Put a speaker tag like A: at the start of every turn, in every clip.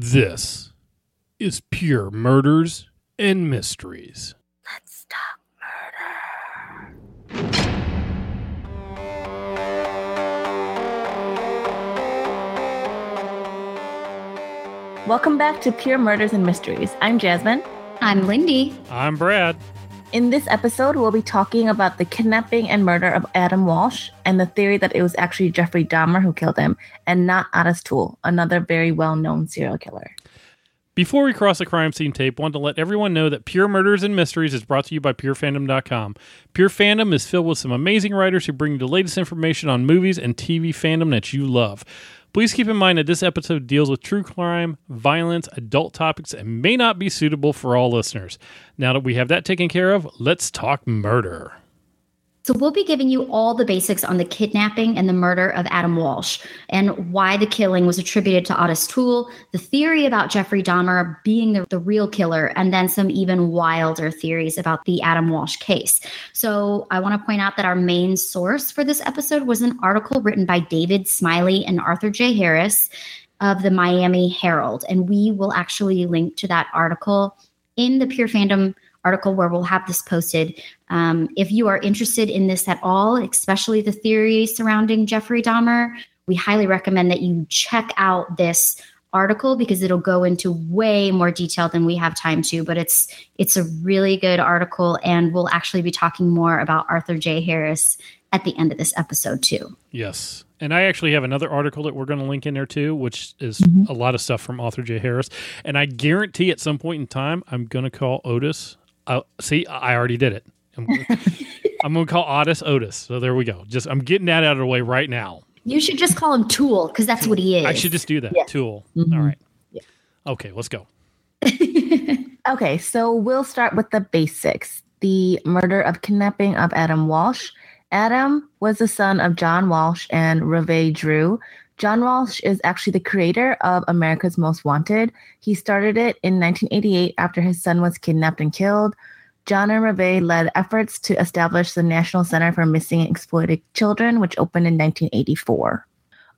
A: This is Pure Murders and Mysteries.
B: Let's talk murder. Welcome back to Pure Murders and Mysteries. I'm Jasmine.
C: I'm Lindy.
A: I'm Brad.
B: In this episode, we'll be talking about the kidnapping and murder of Adam Walsh and the theory that it was actually Jeffrey Dahmer who killed him and not Otis Toole, another very well known serial killer.
A: Before we cross the crime scene tape, want to let everyone know that Pure Murders and Mysteries is brought to you by PureFandom.com. Pure Fandom is filled with some amazing writers who bring you the latest information on movies and TV fandom that you love. Please keep in mind that this episode deals with true crime, violence, adult topics, and may not be suitable for all listeners. Now that we have that taken care of, let's talk murder.
C: So, we'll be giving you all the basics on the kidnapping and the murder of Adam Walsh and why the killing was attributed to Otis Toole, the theory about Jeffrey Dahmer being the, the real killer, and then some even wilder theories about the Adam Walsh case. So, I want to point out that our main source for this episode was an article written by David Smiley and Arthur J. Harris of the Miami Herald. And we will actually link to that article in the Pure Fandom article where we'll have this posted. Um, if you are interested in this at all, especially the theory surrounding Jeffrey Dahmer, we highly recommend that you check out this article because it'll go into way more detail than we have time to but it's it's a really good article and we'll actually be talking more about Arthur J Harris at the end of this episode too.
A: Yes. And I actually have another article that we're going to link in there too, which is
B: Mhm.
A: a lot of stuff from Arthur J. Harris. And I guarantee at some point in time, I'm going to call Otis. Uh, see, I already did it. I'm, I'm going to call Otis Otis. So there we go. Just I'm getting that out of the way right now.
C: You should just call him Tool because that's what he is.
A: I should just do that.
B: Yeah.
A: Tool.
B: Mhm.
A: All right.
B: Yeah.
A: Okay, let's go.
B: Okay, so we'll start with the basics. The murder of kidnapping of Adam Walsh. Adam was the son of John Walsh and Reve Drew. John Walsh is actually the creator of America's Most Wanted. He started it in 1988 after his son was kidnapped and killed. John and Reve led efforts to establish the National Center for Missing and Exploited Children, which opened in 1984.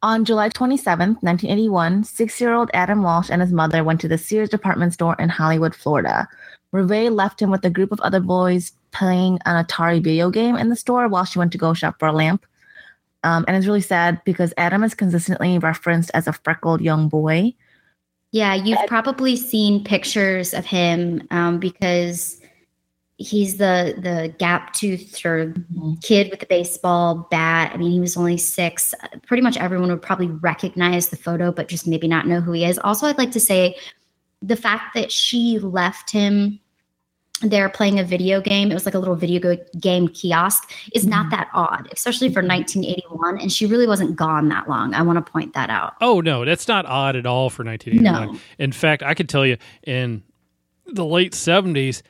B: On July 27, 1981, six year old Adam Walsh and his mother went to the Sears department store in Hollywood, Florida. Reve left him with a group of other boys playing an Atari video game in the store while she went to go shop for a lamp. Um, and it's really sad because Adam is consistently referenced as a freckled young boy.
C: Yeah, you've probably seen pictures of him um, because he's the the gap toothed or kid with the baseball bat. I mean, he was only six. Pretty much everyone would probably recognize the photo, but just maybe not know who he is. Also, I'd like to say the fact that she left him there playing a video game, it was like a little video game kiosk, is not mm-hmm. that odd, especially for mm-hmm. 1981. And she really wasn't gone that long. I want to point that out.
A: Oh, no, that's not odd at all for 1981.
C: No.
A: In fact, I could tell you in the late 70s,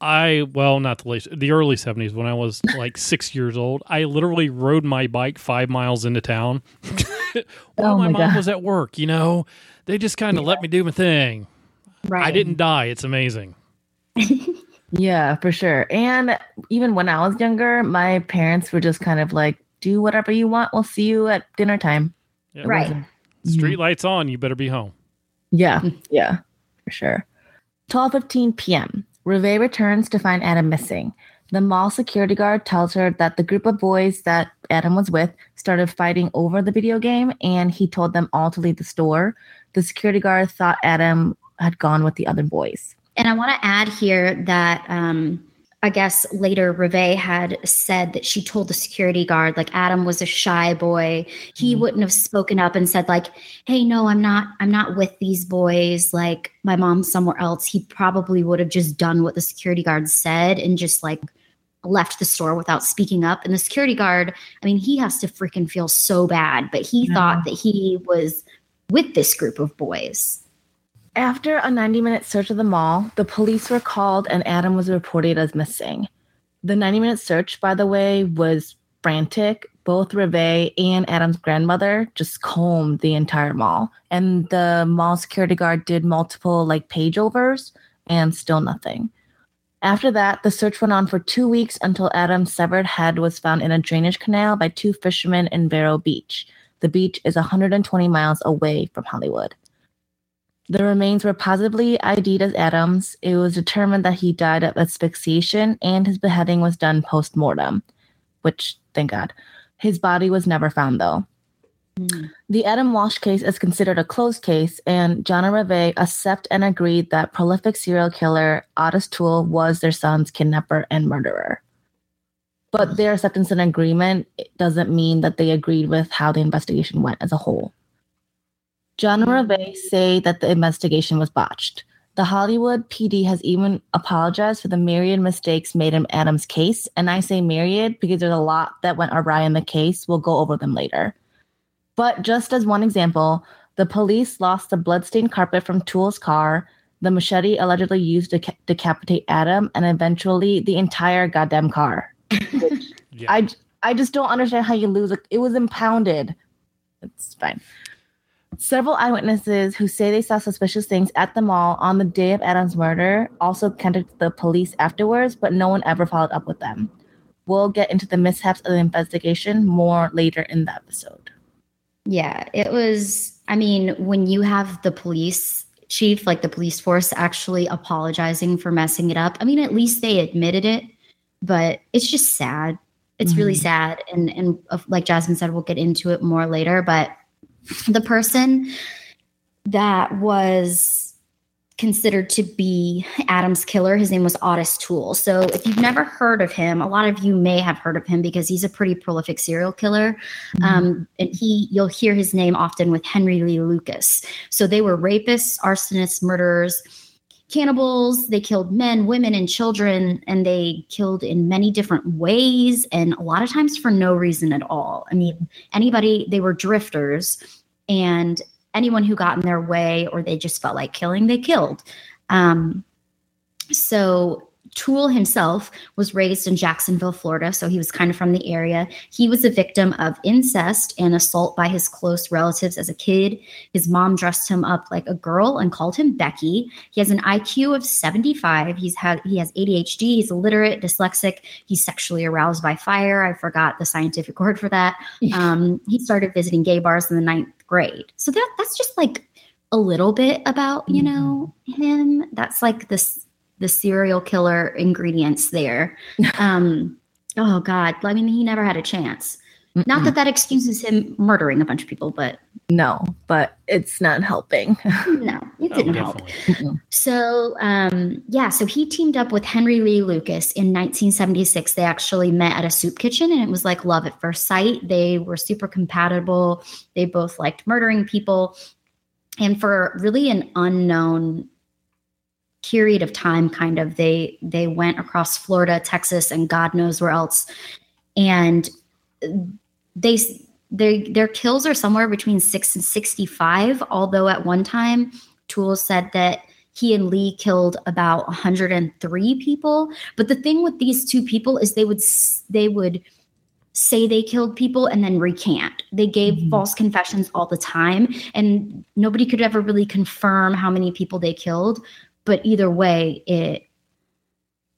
A: I, well, not the late, the early 70s, when I was like six years old, I literally rode my bike five miles into town while
B: Oh
A: my,
B: my
A: mom was at work. You know, they just kind of let me do my thing.
C: Right.
A: I didn't die. It's amazing.
B: Yeah, for sure. And even when I was younger, my parents were just kind of like, do whatever you want. We'll see you at dinner time.
A: Yeah.
C: Right.
B: Mhm.
A: Street lights on. You better be home.
B: Yeah, hmm. yeah, for sure. 12:15 p.m. Reve returns to find Adam missing. The mall security guard tells her that the group of boys that Adam was with started fighting over the video game and he told them all to leave the store. The security guard thought Adam had gone with the other boys.
C: And I want to add here that um, I guess later Reve had said that she told the security guard like Adam was a shy boy. He
B: Mhm.
C: wouldn't have spoken up and said like, "Hey, no, I'm not. I'm not with these boys. Like my mom's somewhere else." He probably would have just done what the security guard said and just like left the store without speaking up. And the security guard, I mean, he has to freaking feel so bad, but he
B: Yeah.
C: thought that he was with this group of boys.
B: After a 90 minute search of the mall, the police were called and Adam was reported as missing. The 90 minute search, by the way, was frantic. Both Reve and Adam's grandmother just combed the entire mall. And the mall security guard did multiple like page overs and still nothing. After that, the search went on for two weeks until Adam's severed head was found in a drainage canal by two fishermen in Vero Beach. The beach is 120 miles away from Hollywood. The remains were positively ID'd as Adams. It was determined that he died of asphyxiation and his beheading was done post mortem, which, thank God. His body was never found, though.
C: Mm.
B: The Adam Walsh case is considered a closed case, and John and Reve accept and agreed that prolific serial killer Otis Toole was their son's kidnapper and murderer. But their acceptance and agreement doesn't mean that they agreed with how the investigation went as a whole. John Reve say that the investigation was botched. The Hollywood PD has even apologized for the myriad mistakes made in Adam's case, and I say myriad because there's a lot that went awry in the case. We'll go over them later. But just as one example, the police lost the bloodstained carpet from Toole's car, the machete allegedly used to ca- decapitate Adam, and eventually the entire goddamn car.
A: Yeah.
B: I I just don't understand how you lose it. It was impounded. It's fine. Several eyewitnesses who say they saw suspicious things at the mall on the day of Adam's murder also contacted the police afterwards, but no one ever followed up with them. We'll get into the mishaps of the investigation more later in the episode.
C: Yeah, it was. I mean, when you have the police chief, like the police force, actually apologizing for messing it up, I mean, at least they admitted it, but it's just sad. It's really
B: Mhm.
C: sad. And, and like Jasmine said, we'll get into it more later, but the person that was considered to be Adam's killer. His name was Otis Toole. So if you've never heard of him, a lot of you may have heard of him because he's a pretty prolific serial killer. Um, and he, you'll hear his name often with Henry Lee Lucas. So they were rapists, arsonists, murderers, cannibals. They killed men, women, and children, and they killed in many different ways, and a lot of times for no reason at all. I mean, anybody, they were drifters, and anyone who got in their way or they just felt like killing, they killed. Um, so Toole himself was raised in Jacksonville, Florida, so he was kind of from the area. He was a victim of incest and assault by his close relatives as a kid. His mom dressed him up like a girl and called him Becky. He has an IQ of 75. He's had he has ADHD, he's illiterate, dyslexic, he's sexually aroused by fire. I forgot the scientific word for that. Um, he started visiting gay bars in the ninth grade. So that that's just like a little bit about, you know, him. That's like this the serial killer ingredients there. Um, oh God, I mean, he never had a chance. Not that that excuses him murdering a bunch of people, but
B: No, but it's not helping.
C: no, it
A: Oh,
C: didn't help.
A: definitely.
C: So, um, yeah, so he teamed up with Henry Lee Lucas in 1976. They actually met at a soup kitchen and it was like love at first sight. They were super compatible. They both liked murdering people. And for really an unknown period of time kind of they they went across Florida, Texas and God knows where else. And they they their kills are somewhere between 6 and 65, although at one time Toole said that he and Lee killed about 103 people. But the thing with these two people is they would they would say they killed people and then recant. They gave
B: Mhm.
C: false confessions all the time, and nobody could ever really confirm how many people they killed. But either way, it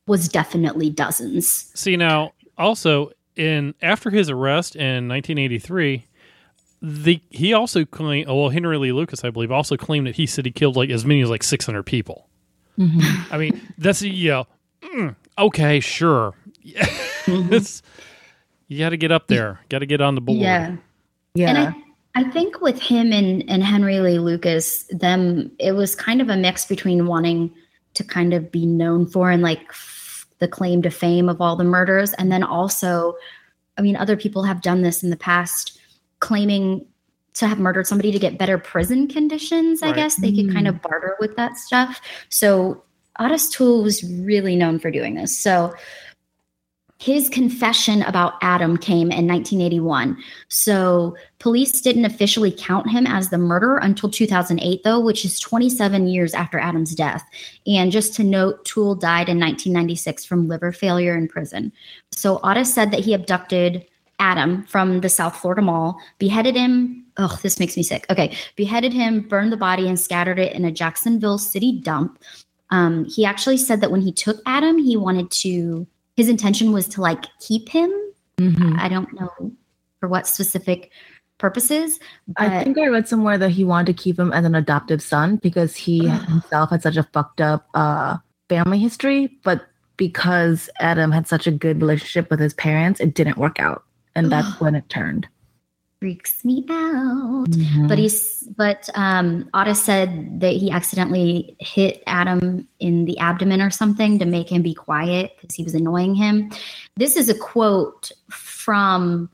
C: was definitely dozens.
A: See now, also in after his arrest in 1983, the he also claimed. Well, Henry Lee Lucas, I believe, also claimed that he said he killed like as many as like 600 people.
B: Mhm.
A: I mean, that's yeah. mm, okay, sure. it's you got to get up there. Got to get on the board.
C: Yeah.
B: Yeah.
C: I, think with him and, and Henry Lee Lucas, them, it was kind of a mix between wanting to kind of be known for and like f- the claim to fame of all the murders. And then also, I mean, other people have done this in the past, claiming to have murdered somebody to get better prison conditions. I
A: Right.
C: guess they could kind of barter with that stuff. So Otis Toole was really known for doing this. So his confession about Adam came in 1981. So police didn't officially count him as the murderer until 2008, though, which is 27 years after Adam's death. And just to note, Toole died in 1996 from liver failure in prison. So Otis said that he abducted Adam from the South Florida Mall, beheaded him. Oh, this makes me sick. Okay. Beheaded him, burned the body, and scattered it in a Jacksonville city dump. Um, he actually said that when he took Adam, he wanted to, his intention was to like keep him
B: Mhm.
C: I don't know for what specific purposes.
B: I think I read somewhere that he wanted to keep him as an adoptive son because he himself had such a fucked up uh, family history, but because Adam had such a good relationship with his parents, it didn't work out, and that's when it turned.
C: Freaks me out.
B: Mm-hmm.
C: But he's but um Otis said that he accidentally hit Adam in the abdomen or something to make him be quiet because he was annoying him. This is a quote from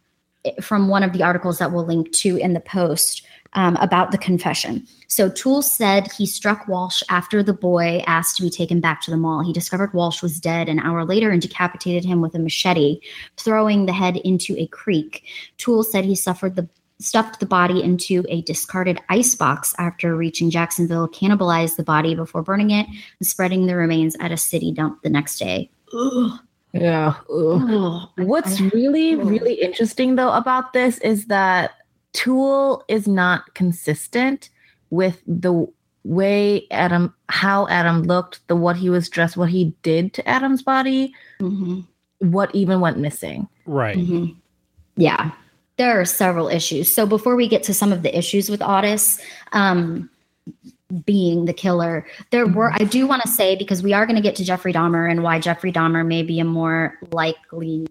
C: from one of the articles that we'll link to in the post um, about the confession. So Toole said he struck Walsh after the boy asked to be taken back to the mall. He discovered Walsh was dead an hour later and decapitated him with a machete, throwing the head into a creek. Toole said he suffered the stuffed the body into a discarded ice box after reaching Jacksonville, cannibalized the body before burning it, and spreading the remains at a city dump the next day. Ugh.
B: yeah. ugh.
C: Ugh.
B: What's really, really interesting though about this is that Toole is not consistent with the way Adam, how Adam looked, the what he was dressed, what he did to Adam's body,
C: Mhm.
B: what even went missing.
A: Right.
C: Mhm. Yeah, there are several issues. So before we get to some of the issues with Otis um, being the killer, there were, I do want to say, because we are going to get to Jeffrey Dahmer and why Jeffrey Dahmer may be a more likely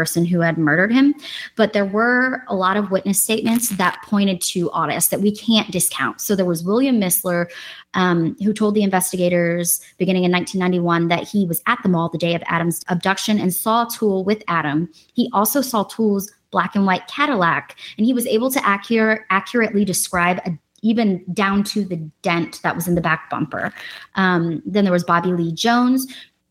C: person who had murdered him. But there were a lot of witness statements that pointed to Otis that we can't discount. So there was William Missler, um, who told the investigators beginning in 1991 that he was at the mall the day of Adam's abduction and saw Toole with Adam. He also saw Toole's black and white Cadillac, and he was able to accurate, accurately describe a even down to the dent that was in the back bumper. Um, then there was Bobby Lee Jones,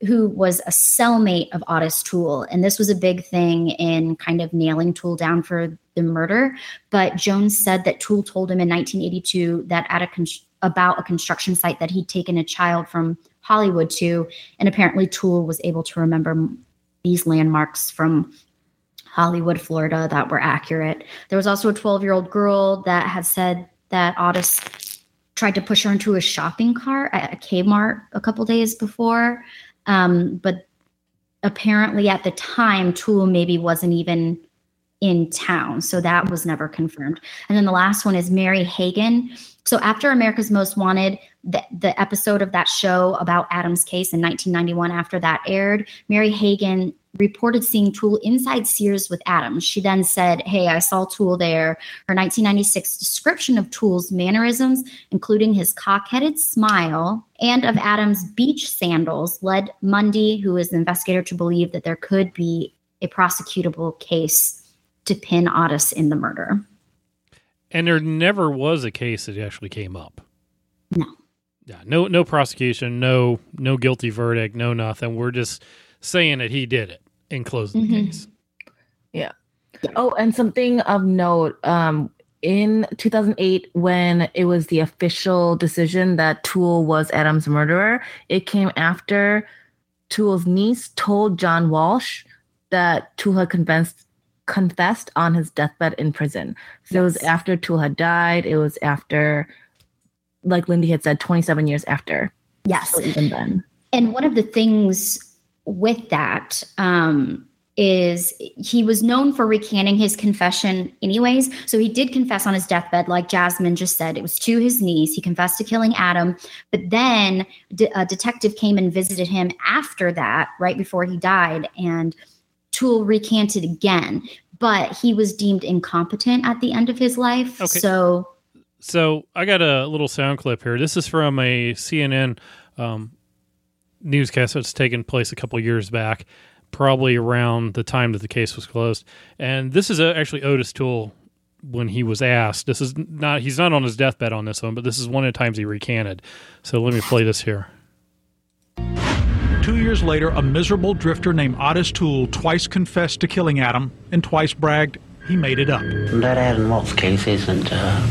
C: who was a cellmate of Otis Toole. And this was a big thing in kind of nailing Toole down for the murder. But Jones said that Toole told him in 1982 that at a con- about a construction site that he'd taken a child from Hollywood to. And apparently Toole was able to remember these landmarks from Hollywood, Florida that were accurate. There was also a 12 year old girl that had said that Otis tried to push her into a shopping cart at a Kmart a couple days before. Um, but apparently at the time, Toole maybe wasn't even in town. So that was never confirmed. And then the last one is Mary Hagan. So after America's Most Wanted, the, the episode of that show about Adam's case in 1991, after that aired, Mary Hagan reported seeing Toole inside Sears with Adam. She then said, Hey, I saw Toole there. Her 1996 description of Toole's mannerisms, including his cock headed smile and of Adam's beach sandals, led Mundy, who is the investigator, to believe that there could be a prosecutable case to pin Otis in the murder.
A: And there never was a case that actually came up.
C: No.
A: Yeah, no no prosecution, no no guilty verdict, no nothing. We're just saying that he did it and closing the
C: Mhm.
A: case. Yeah.
B: Oh, and something of note, um, in 2008, when it was the official decision that Toole was Adam's murderer, it came after Toole's niece told John Walsh that Toole had confessed confessed on his deathbed in prison. So it was after Toole had died. It was after, like Lindy had said, 27 years after.
C: Yes.
B: So even then.
C: And one of the things with that um, is he was known for recanting his confession anyways. So he did confess on his deathbed, like Jasmine just said. It was to his niece. He confessed to killing Adam. But then a detective came and visited him after that, right before he died. And Toole recanted again. But he was deemed incompetent at the end of his life.
A: Okay.
C: So
A: So I got a little sound clip here. This is from a CNN um, newscast that's taken place a couple years back, probably around the time that the case was closed. And this is uh actually Otis Toole when he was asked. This is not he's not on his deathbed on this one, but this is one of the times he recanted. So let me play this here.
D: Two years later, a miserable drifter named Otis Toole twice confessed to killing Adam and twice bragged he made it up.
E: That Adam Walsh case isn't, uh,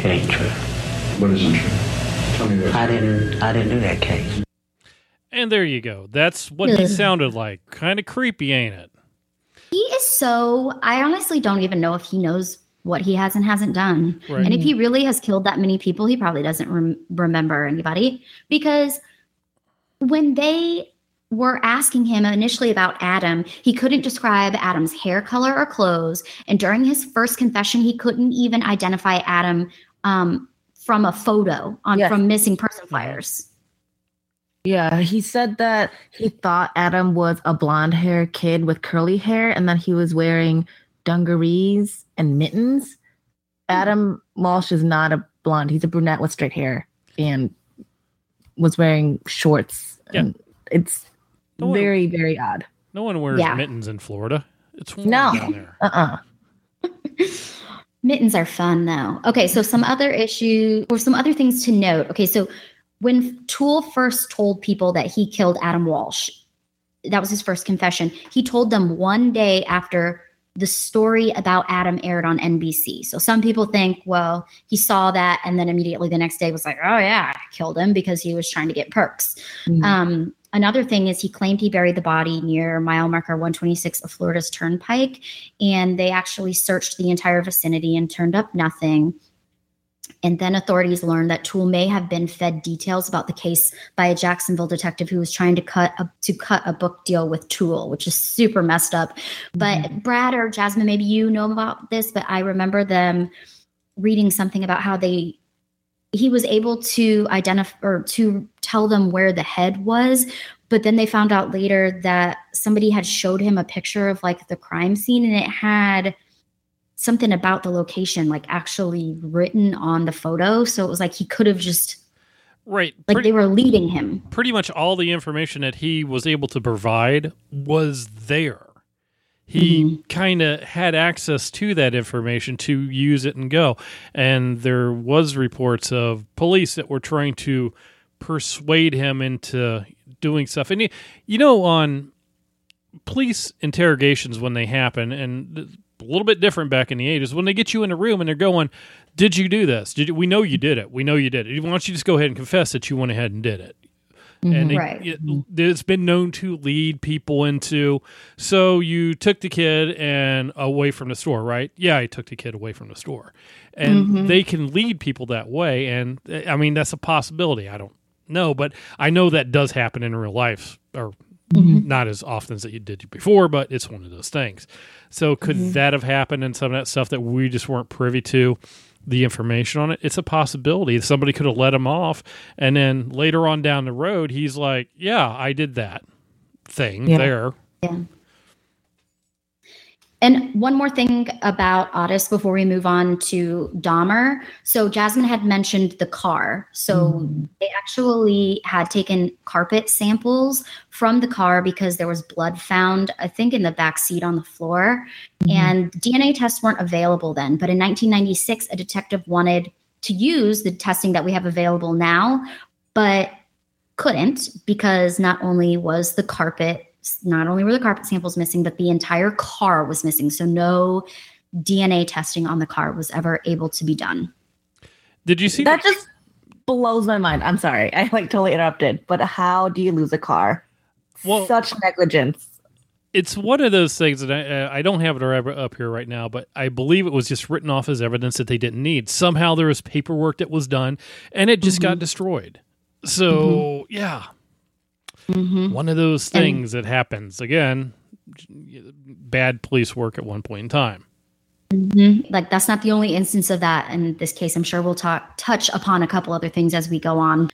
E: it ain't true.
F: What isn't true? Tell me this.
E: I didn't, I didn't do that case.
A: And there you go. That's what he sounded like. Kind of creepy, ain't it?
C: He is so. I honestly don't even know if he knows what he has and hasn't done.
A: Right.
C: And if he really has killed that many people, he probably doesn't rem- remember anybody because when they were asking him initially about Adam. He couldn't describe Adam's hair color or clothes. And during his first confession, he couldn't even identify Adam um, from a photo on
B: Yes.
C: from missing person flyers.
B: Yeah, he said that he thought Adam was a blonde haired kid with curly hair and that he was wearing dungarees and mittens. Adam Walsh is not a blonde, he's a brunette with straight hair and was wearing shorts.
A: Yeah.
B: And it's
A: No one-
B: very, very odd.
A: No one wears
C: Yeah.
A: mittens in Florida. It's warm
B: No.
A: down there.
B: Uh uh
C: Mittens are fun though. Okay, so some other issue or some other things to note. Okay, so when Toole first told people that he killed Adam Walsh, that was his first confession. He told them one day after the story about Adam aired on NBC. So some people think, well, he saw that and then immediately the next day was like, oh yeah, I killed him because he was trying to get perks.
B: Mhm.
C: Um, another thing is he claimed he buried the body near mile marker 126 of Florida's Turnpike, and they actually searched the entire vicinity and turned up nothing. And then authorities learned that Toole may have been fed details about the case by a Jacksonville detective who was trying to cut a, to cut a book deal with Toole, which is super messed up. But mm-hmm. Brad or Jasmine, maybe you know about this, but I remember them reading something about how they he was able to identify or to tell them where the head was but then they found out later that somebody had showed him a picture of like the crime scene and it had something about the location like actually written on the photo so it was like he could have just
A: Right.
C: like
A: pretty,
C: they were leading him
A: pretty much all the information that he was able to provide was there. He mm-hmm. kind of had access to that information to use it and go. And there was reports of police that were trying to persuade him into doing stuff. And you, know on police interrogations when they happen and a little bit different back in the 80s when they get you in a room and they're going did you do this? Did you, we know you did it. We know you did it. Why don't you just go ahead and confess that you went ahead and did it? Mm-hmm. And it-
C: Right.
A: it, mm-hmm. it's been known to lead people into so you took the kid and away from the store right? Yeah i took the kid away from the store. And mm-hmm. they can lead people that way and i mean that's a possibility. I don't know but i know that does happen in real life or Mm-hmm. not as often as it you did before but it's one of those things. So could mm-hmm. that have happened and some of that stuff that we just weren't privy to the information on it? It's a possibility. Somebody could have let him off and then later on down the road he's like yeah i did that thing
B: Yeah.
A: there
C: And one more thing about Otis before we move on to Dahmer. So Jasmine had mentioned the car. So mm-hmm. they actually had taken carpet samples from the car because there was blood found, I think, in the back seat on the floor. Mm-hmm. And DNA tests weren't available then. But in 1996, a detective wanted to use the testing that we have available now, but couldn't because not only was the carpet not only were the carpet samples missing but the entire car was missing so no dna testing on the car was ever able to be done
A: did you see
B: That just blows my mind. I'm sorry. I like totally interrupted. But how do you lose a car?
A: Well-
B: Such negligence.
A: it's one of those things that I, uh, I don't have it right up here right now, but I believe it was just written off as evidence that they didn't need. Somehow there was paperwork that was done, and it just got destroyed. So yeah, Mm-hmm. one of those
C: And-
A: things that happens again. Bad police work at one point in time. Mm-hmm.
C: like that's not the only instance of that in this case i'm sure we'll talk touch upon a couple other things as we go on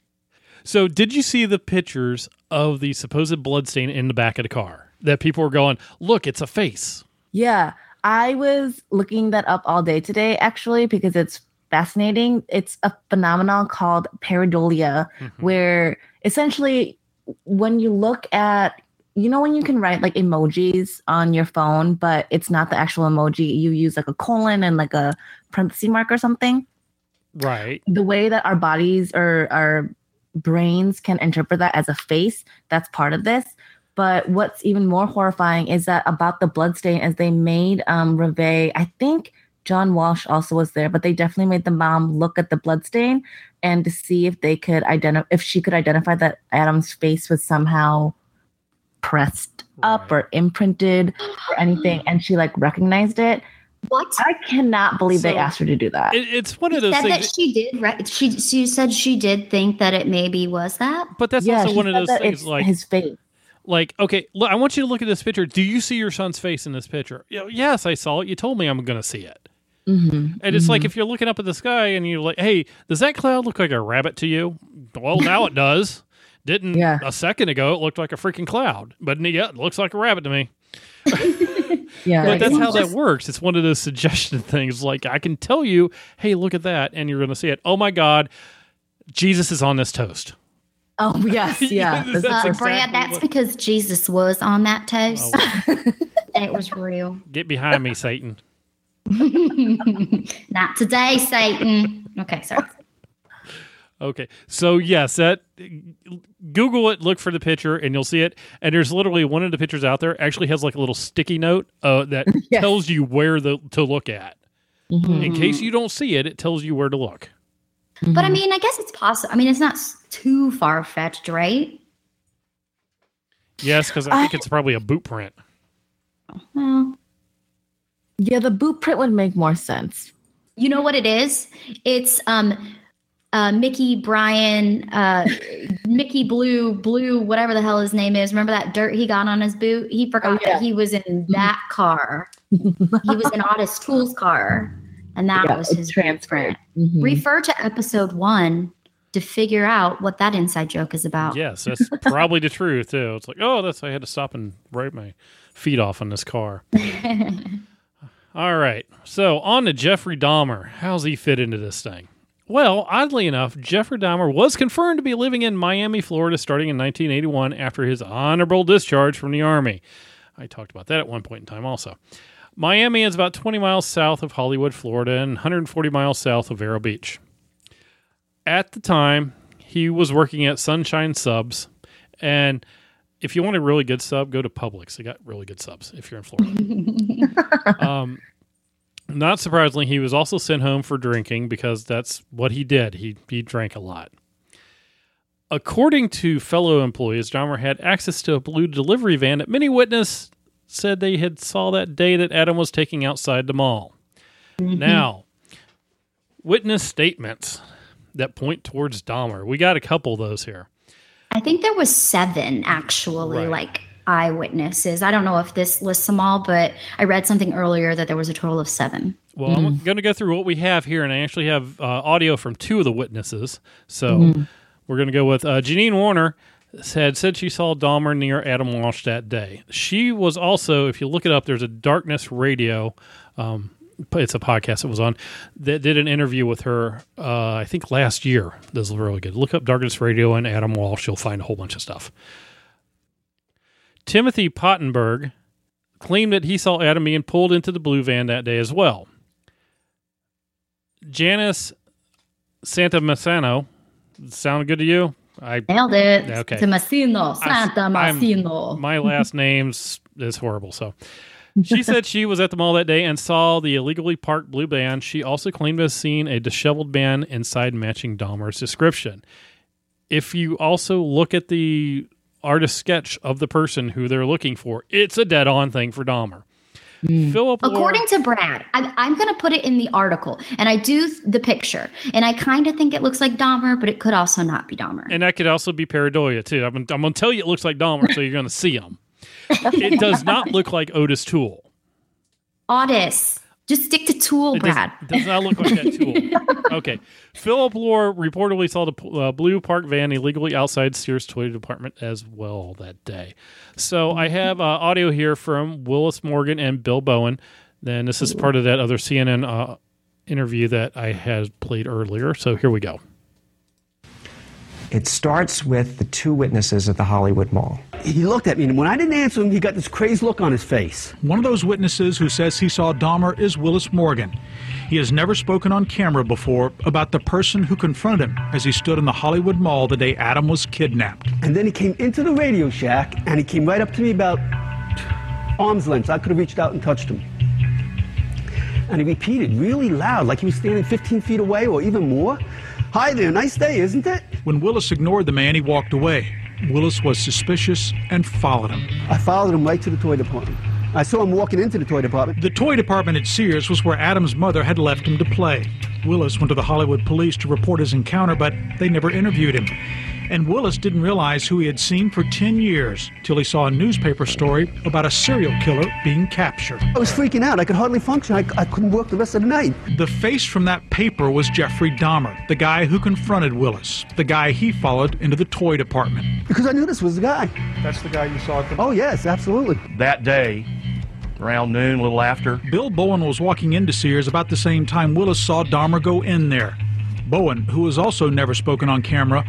A: So did you see the pictures of the supposed bloodstain in the back of the car? That people were going, look, it's a face.
B: Yeah, I was looking that up all day today, actually, because it's fascinating. It's a phenomenon called pareidolia, mm-hmm. where essentially, when you look at, you know, when you can write like emojis on your phone, but it's not the actual emoji, you use like a colon and like a parenthesis mark or something.
A: Right.
B: The way that our bodies or our brains can interpret that as a face, that's part of this. But what's even more horrifying is that about the bloodstain, as they made um Reve, I think John Walsh also was there, but they definitely made the mom look at the bloodstain and to see if they could identify if she could identify that Adam's face was somehow pressed up or imprinted or anything, and she like recognized it.
C: what
B: I cannot believe they asked her to do that.
A: It, it's one of
C: said
A: those
C: that
A: things.
C: she did right she she said she did think that it maybe was that
A: but that's
B: yeah,
A: also one of those things
B: it's
A: like
B: his face.
A: like, okay, look, I want you to look at this picture. Do you see your son's face in this picture? You know, yes, I saw it. You told me I'm going to see it.
B: Mm-hmm.
A: And it's like if you're looking up at the sky and you're like, hey, does that cloud look like a rabbit to you? Well, now it does. Didn't
B: Yeah.
A: a second ago it looked like a freaking cloud. But yeah, it looks like a rabbit to me.
B: Yeah.
A: But that's how that works. It's one of those suggestion things. Like I can tell you, hey, look at that, and you're going to see it. Oh my God, Jesus is on this toast.
B: Oh yes, yeah.
A: That's
B: That's
C: Uh,
A: exactly
C: Brad, that's
A: what-
C: because Jesus was on that toast,
A: Oh,
C: and it was real.
A: get behind me, Satan.
C: Not today, Satan. Okay, sorry.
A: Okay, so yes, that Google it, look for the picture, and you'll see it. And there's literally one of the pictures out there actually has like a little sticky note uh, that
B: Yes.
A: tells you where the to look at.
B: Mhm.
A: In case you don't see it, it tells you where to look.
C: But I mean, I guess it's possible. I mean, it's not too far fetched, right?
A: Yes, because I think it's probably a boot print.
C: Well,
B: Yeah, the boot print would make more sense.
C: you know what it is? It's um, uh, Mickey Brian, uh, Mickey Blue, Blue, whatever the hell his name is. Remember that dirt he got on his boot? He forgot
B: Oh, yeah.
C: that he was in that car. he was in Otis Toole's car, and that
B: Yeah,
C: was his
B: transferred.
C: blueprint.
B: Mhm.
C: Refer to episode one to figure out what that inside joke is about.
A: Yes, that's probably the truth too. It's like, oh, that's I had to stop and wipe my feet off on this car. All right, so on to Jeffrey Dahmer. How's he fit into this thing? Well, oddly enough, Jeffrey Dahmer was confirmed to be living in Miami, Florida, starting in 1981 after his honorable discharge from the Army. I talked about that at one point in time also. Miami is about 20 miles south of Hollywood, Florida, and 140 miles south of Vero Beach. At the time, he was working at Sunshine Subs, and if you want a really good sub, go to Publix. They got really good subs if you're in Florida. um, not surprisingly, he was also sent home for drinking because that's what he did. He he drank a lot. According to fellow employees, Dahmer had access to a blue delivery van that many witnesses said they had saw that day that Adam was taking outside the mall. Now, witness statements that point towards Dahmer. We got a couple of those here.
C: I think there was seven actually,
A: Right.
C: like eyewitnesses. I don't know if this lists them all, but I read something earlier that there was a total of seven.
A: Well, I'm going to go through what we have here, and I actually have uh, audio from two of the witnesses. So we're going to go with uh, Janine Warner said said she saw Dahmer near Adam Walsh that day. She was also, if you look it up, there's a Darkness Radio. Um, it's a podcast that was on that did an interview with her. Uh, I think last year. This is really good. Look up Darkness Radio and Adam Walsh. You'll find a whole bunch of stuff. Timothy Pottenberg claimed that he saw Adam being pulled into the blue van that day as well. Janice Santa Massano, sound good to you? I
C: Nailed it.
A: Okay.
C: Tomasino,
A: I-
C: Santa
A: my last name's is horrible. So she said she was at the mall that day and saw the illegally parked blue van. She also claimed to have seen a disheveled man inside matching Dahmer's description. If you also look at the artist sketch of the person who they're looking for, it's a dead on thing for Dahmer. Hmm. Philip Lor-
C: According to Brad, I, I'm going to put it in the article, and I do th- the picture, and I kind of think it looks like Dahmer, but it could also not be Dahmer.
A: and that could also be pareidolia too. I'm, I'm going to tell you it looks like Dahmer, so you're going to see him. It does not look like Otis Toole.
C: Otis, just stick to Tool,
A: It does,
C: Brad.
A: it does not look like that tool. okay. Philip Lore reportedly saw the uh, blue park van illegally outside Sears Toy Department as well that day. So I have uh, audio here from Willis Morgan and Bill Bowen. Then this is part of that other CNN uh, interview that I had played earlier. So here we go.
G: It starts with the two witnesses at the Hollywood Mall.
H: He looked at me, and when I didn't answer him, he got this crazed look on his face.
D: One of those witnesses who says he saw Dahmer is Willis Morgan. He has never spoken on camera before about the person who confronted him as he stood in the Hollywood Mall the day Adam was kidnapped.
H: And then he came into the Radio Shack, and he came right up to me about arm's length. I could have reached out and touched him. And he repeated really loud, like he was standing 15 feet away or even more. Hi there, nice day, isn't it?
D: When Willis ignored the man, he walked away. Willis was suspicious and followed him.
H: I followed him right to the toy department. I saw him walking into the toy department.
D: The toy department at Sears was where Adam's mother had left him to play. Willis went to the Hollywood police to report his encounter, but they never interviewed him. And Willis didn't realize who he had seen for 10 years till he saw a newspaper story about a serial killer being captured.
H: I was freaking out. I could hardly function. I, I couldn't work the rest of the night.
D: The face from that paper was Jeffrey Dahmer, the guy who confronted Willis, the guy he followed into the toy department.
H: Because I knew this was the guy.
D: That's the guy you saw at the.
H: Oh, yes, absolutely.
I: That day, around noon, a little after,
D: Bill Bowen was walking into Sears about the same time Willis saw Dahmer go in there. Bowen, who was also never spoken on camera,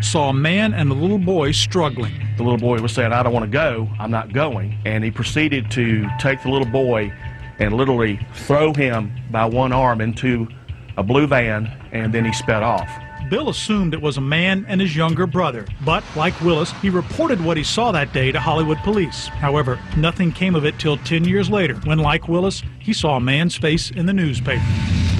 D: saw a man and a little boy struggling.
I: the little boy was saying, I don't want to go, I'm not going. And he proceeded to take the little boy and literally throw him by one arm into a blue van, and then he sped off.
D: Bill assumed it was a man and his younger brother, but like Willis, he reported what he saw that day to Hollywood police. However, nothing came of it till 10 years later, when, like Willis, he saw a man's face in the newspaper.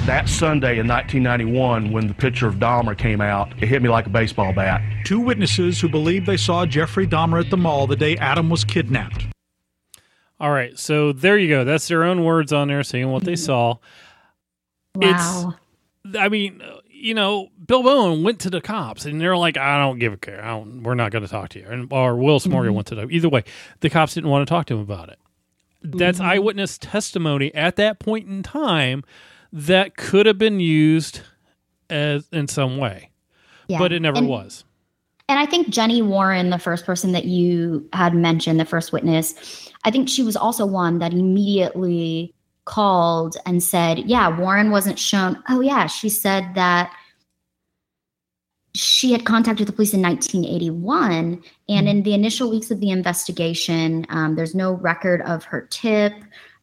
I: That Sunday in 1991, when the picture of Dahmer came out, it hit me like a baseball bat.
D: Two witnesses who believe they saw Jeffrey Dahmer at the mall the day Adam was kidnapped.
A: All right, so there you go. That's their own words on there saying what they saw.
C: Wow.
A: I mean, uh, you know, Bill Bowen went to the cops and they're like, I don't give a care. I don't, we're not going to talk to you. And, or Willis Morgan went to the, either way, the cops didn't want to talk to him about it. That's eyewitness testimony at that point in time that could have been used as in some way,
C: Yeah.
A: but it never
C: And-
A: was.
C: And I think Jenny Warren, the first person that you had mentioned, the first witness, I think she was also one that immediately called and said, Yeah, Warren wasn't shown. Oh, yeah. She said that she had contacted the police in 1981. And in the initial weeks of the investigation, um, there's no record of her tip.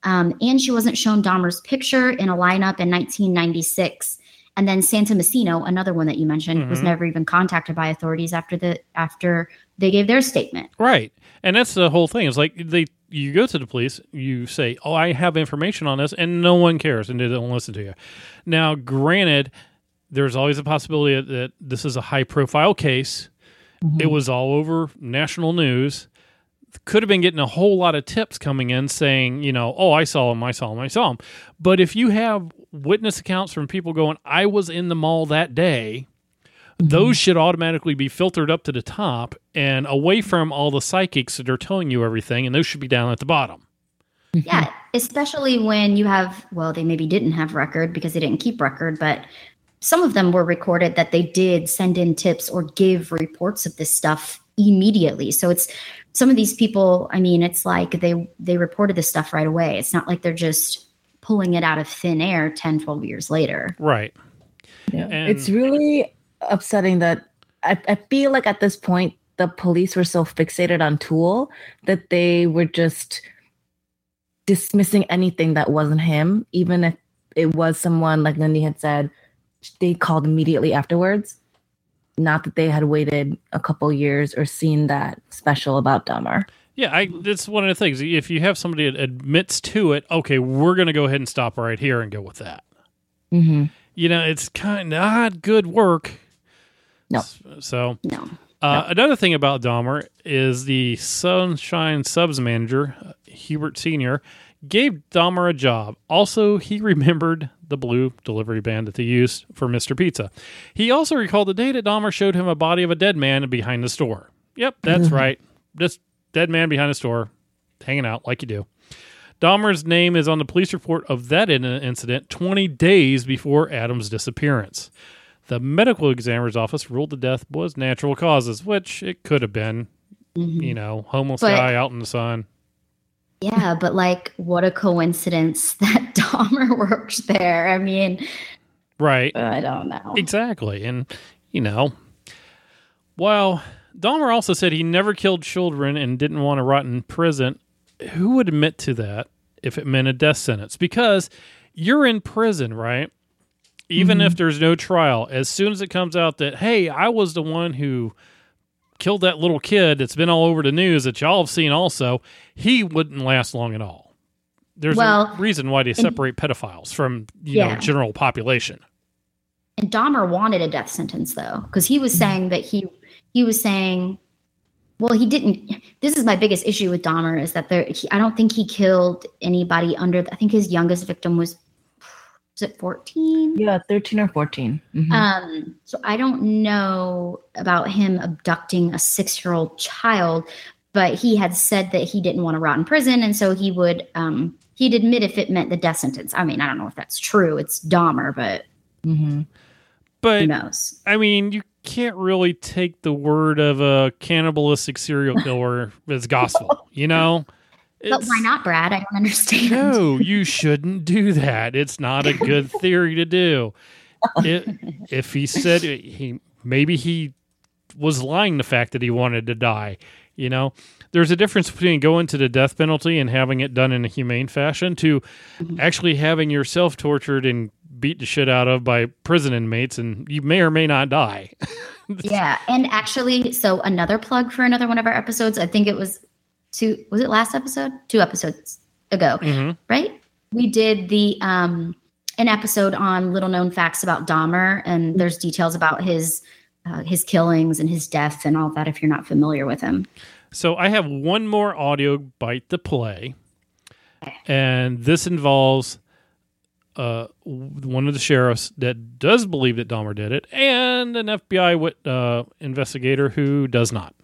C: Um, and she wasn't shown Dahmer's picture in a lineup in 1996. And then Santa Messino, another one that you mentioned, was
A: Mhm.
C: never even contacted by authorities after the after they gave their statement.
A: Right. And that's the whole thing. It's like they you go to the police, you say, "Oh, I have information on this," and no one cares and they don't listen to you. Now, granted, there's always a possibility that, that this is a high profile case. It was all over national news. Could have been getting a whole lot of tips coming in saying, you know, oh, I saw him, I saw him, I saw him. But if you have witness accounts from people going, I was in the mall that day, those mm-hmm. should automatically be filtered up to the top and away from all the psychics that are telling you everything, and those should be down at the bottom. Mm-hmm.
C: Yeah, especially when you have well, they maybe didn't have record because they didn't keep record, but some of them were recorded that they did send in tips or give reports of this stuff immediately. So it's some of these people, I mean, it's like they they reported this stuff right away. It's not like they're just pulling it out of thin air 10, 12 years later.
A: Right.
B: Yeah.
A: And-
B: it's really upsetting that I, I feel like at this point the police were so fixated on Toole that they were just dismissing anything that wasn't him, even if it was someone like Lindy had said, they called immediately afterwards. Not that they had waited a couple years or seen that special about Dahmer.
A: Yeah, I, that's one of the things. If you have somebody that admits to it, okay, we're going to go ahead and stop right here and go with that.
B: Mm-hmm.
A: You know, it's kind of not good work.
B: No.
A: So,
C: No.
A: uh, another thing about Dahmer is the Sunshine Subs manager, uh, Hubert Sr., gave Dahmer a job. Also, he remembered the blue delivery band that they used for Mr. Pizza. He also recalled the day that Dahmer showed him a body of a dead man behind the store. Yep, that's right. Just dead man behind the store, hanging out like you do. Dahmer's name is on the police report of that incident 20 days before Adam's disappearance. The medical examiner's office ruled the death was natural causes, which it could have been. Mm-hmm. You know, homeless
C: But-
A: guy out in the sun.
C: Yeah, but like what a coincidence that Dahmer worked there. I mean,
A: Right.
C: I don't know.
A: Exactly. And, you know, while Dahmer also said he never killed children and didn't want to rot in prison, who would admit to that if it meant a death sentence? Because you're in prison, right? Even if mm-hmm. there's no trial, as soon as it comes out that, hey, I was the one who killed that little kid that's been all over the news that y'all have seen also, he wouldn't last long at all. There's
C: Well,
A: a reason why they separate pedophiles from, you know, general population.
C: And Dahmer wanted a death sentence though, because he was mm-hmm. saying that he he was saying, well, he didn't. This is my biggest issue with Dahmer is that there. He, I don't think he killed anybody under. I think his youngest victim was is it 14?
B: Yeah, 13 or 14. Mhm.
C: Um, so I don't know about him abducting a six year old child, but he had said that he didn't want to rot in prison. And so he would, um, he'd admit if it meant the death sentence. I mean, I don't know if that's true. It's Dahmer, but
B: Mhm.
A: But
C: who knows?
A: I mean, you can't really take the word of a cannibalistic serial killer as gospel, you know?
C: But why not, Brad? I don't understand.
A: No, you shouldn't do that. It's not a good theory to do. It, if he said he maybe he was lying the fact that he wanted to die, you know. There's a difference between going to the death penalty and having it done in a humane fashion to mm-hmm. actually having yourself tortured and beat the shit out of by prison inmates and you may or may not die.
C: Yeah, and actually, so another plug for another one of our episodes. I think it was two. Was it last episode? Two episodes ago,
A: Mhm.
C: right? We did the um an episode on little known facts about Dahmer, and there's details about his uh, his killings and his death and all that. If you're not familiar with him,
A: So I have one more audio bite to play, and this involves uh, one of the sheriffs that does believe that Dahmer did it, and an FBI wit- uh, investigator who does not.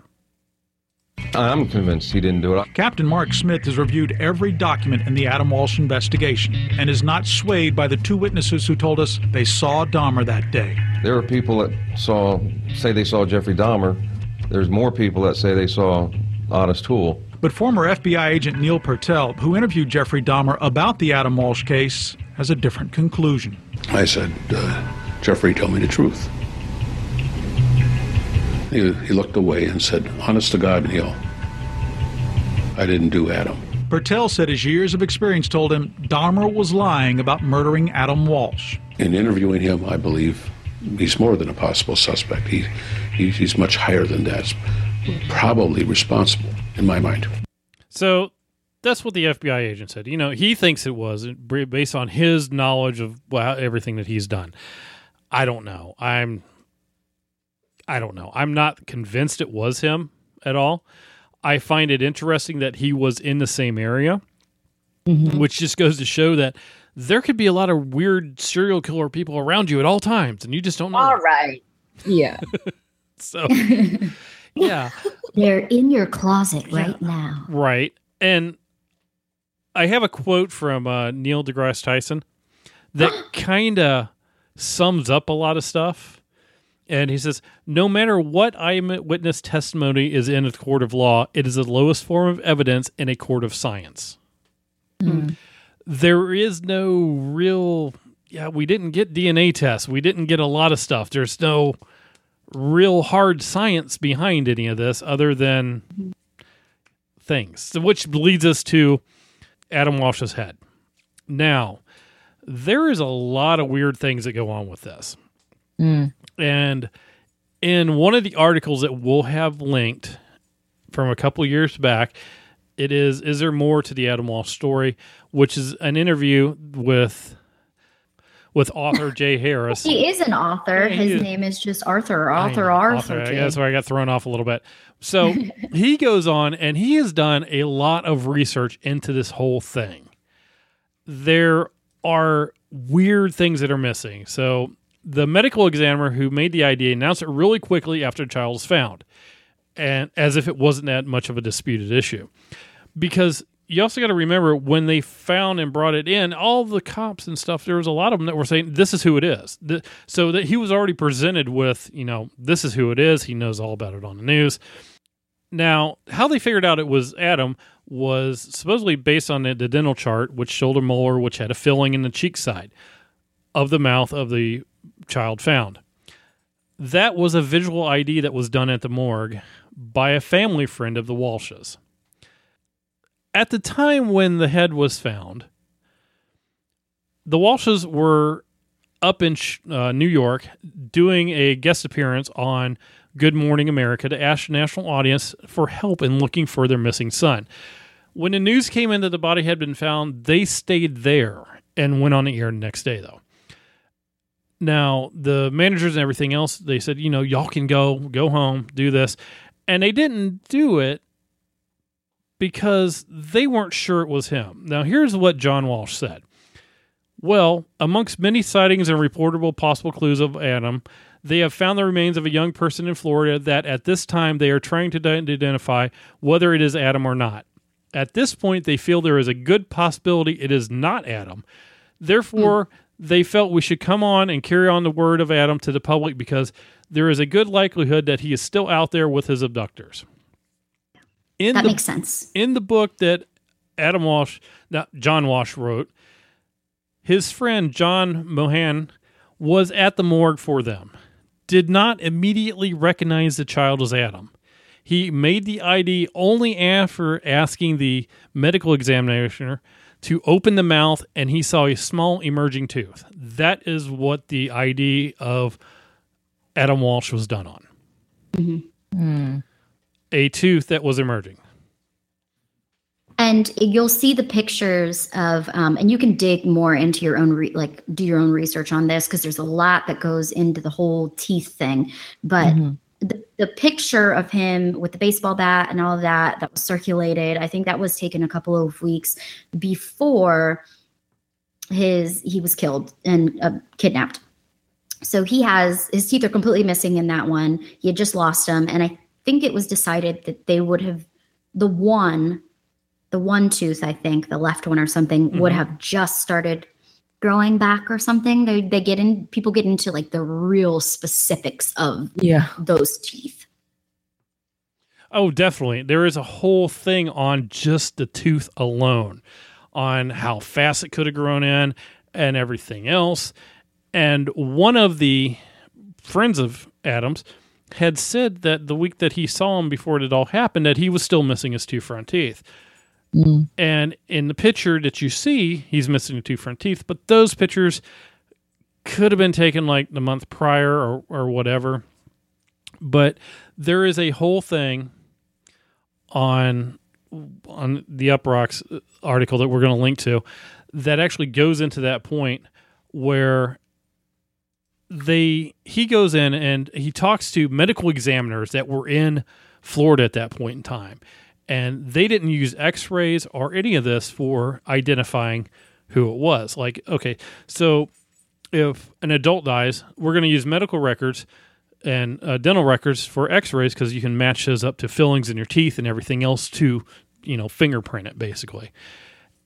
J: I'm convinced he didn't do it.
D: Captain Mark Smith has reviewed every document in the Adam Walsh investigation and is not swayed by the two witnesses who told us they saw Dahmer that day.
J: There are people that saw, say they saw Jeffrey Dahmer. There's more people that say they saw Otis Toole.
D: But former FBI agent Neil Purtell, who interviewed Jeffrey Dahmer about the Adam Walsh case, has a different conclusion.
F: I said, uh, Jeffrey, tell me the truth. He, he looked away and said, Honest to God, Neil, I didn't do Adam.
D: Purtell said his years of experience told him Dahmer was lying about murdering Adam Walsh.
F: In interviewing him, I believe he's more than a possible suspect. He, he he's much higher than that. Probably responsible, in my mind.
A: So that's what the FBI agent said. You know, he thinks it was based on his knowledge of well, everything that he's done. I don't know. I'm I don't know. I'm not convinced it was him at all. I find it interesting that he was in the same area, which just goes to show that there could be a lot of weird serial killer people around you at all times, and you just don't know.
B: All right. Yeah.
A: So, yeah.
C: they're in your closet right now.
A: Right. And I have a quote from uh, Neil deGrasse Tyson that kind of sums up a lot of stuff. And he says, No matter what eyewitness testimony is in a court of law, it is the lowest form of evidence in a court of science. Hmm. There is no real, yeah, we didn't get DNA tests. We didn't get a lot of stuff. There's no real hard science behind any of this other than things, which leads us to Adam Walsh's head. Now, there is a lot of weird things that go on with this. Mm. And in one of the articles that we'll have linked from a couple years back, it is Is There More to the Adam Walsh Story, which is an interview with with author Jay Harris.
C: He is an author.
A: Yeah,
C: His
A: is.
C: name is just Arthur.
A: I
C: Arthur
A: know,
C: Arthur.
A: I
C: Jay.
A: where I got thrown off a little bit. So he goes on and he has done a lot of research into this whole thing. There are weird things that are missing. So the medical examiner who made the idea announced it really quickly after the child was found, and as if it wasn't that much of a disputed issue. Because you also got to remember when they found and brought it in, all the cops and stuff, there was a lot of them that were saying, this is who it is. So that he was already presented with, you know, this is who it is. He knows all about it on the news. Now, how they figured out it was Adam was supposedly based on the, the dental chart, which showed molar, which had a filling in the cheek side of the mouth of the child found. That was a visual ID that was done at the morgue by a family friend of the Walshes at the time when the head was found, the Walshes were up in uh, New York doing a guest appearance on Good Morning America to ask the national audience for help in looking for their missing son. When the news came in that the body had been found, they stayed there and went on the air the next day, though. Now, the managers and everything else, they said, you know, y'all can go, go home, do this. And they didn't do it because they weren't sure it was him. Now, here's what John Walsh said Well, amongst many sightings and reportable possible clues of Adam, they have found the remains of a young person in Florida that at this time they are trying to identify whether it is Adam or not. At this point, they feel there is a good possibility it is not Adam. Therefore, hmm. They felt we should come on and carry on the word of Adam to the public because there is a good likelihood that he is still out there with his abductors. In
C: that
A: the,
C: makes sense.
A: In the book that Adam Walsh, not John Walsh wrote, his friend John Mohan was at the morgue for them. Did not immediately recognize the child as Adam. He made the ID only after asking the medical examiner to open the mouth and he saw a small emerging tooth. That is what the ID of Adam Walsh was done on.
C: Mm-hmm.
A: A tooth that was emerging.
C: And you'll see the pictures of, um, and you can dig more into your own, re- like do your own research on this because there's a lot that goes into the whole teeth thing. But
B: Mm-hmm.
C: The, the picture of him with the baseball bat and all of that that was circulated, I think that was taken a couple of weeks before his he was killed and uh, kidnapped. So he has his teeth are completely missing in that one. He had just lost them, and I think it was decided that they would have the one, the one tooth, I think the left one or something would
A: Mhm.
C: have just started growing back or something. They they get in people get into like the real specifics of
B: Yeah.
C: those teeth.
A: Oh, definitely. There is a whole thing on just the tooth alone, on how fast it could have grown in and everything else. And one of the friends of Adams had said that the week that he saw him before it all happened, that he was still missing his two front teeth.
B: Mm.
A: And in the picture that you see, he's missing two front teeth, but those pictures could have been taken like the month prior or, or whatever. But there is a whole thing on on the Uprocks article that we're going to link to that actually goes into that point where they he goes in and he talks to medical examiners that were in Florida at that point in time and they didn't use x-rays or any of this for identifying who it was. Like okay so if an adult dies we're going to use medical records and uh, dental records for x-rays because you can match those up to fillings in your teeth and everything else to you know fingerprint it basically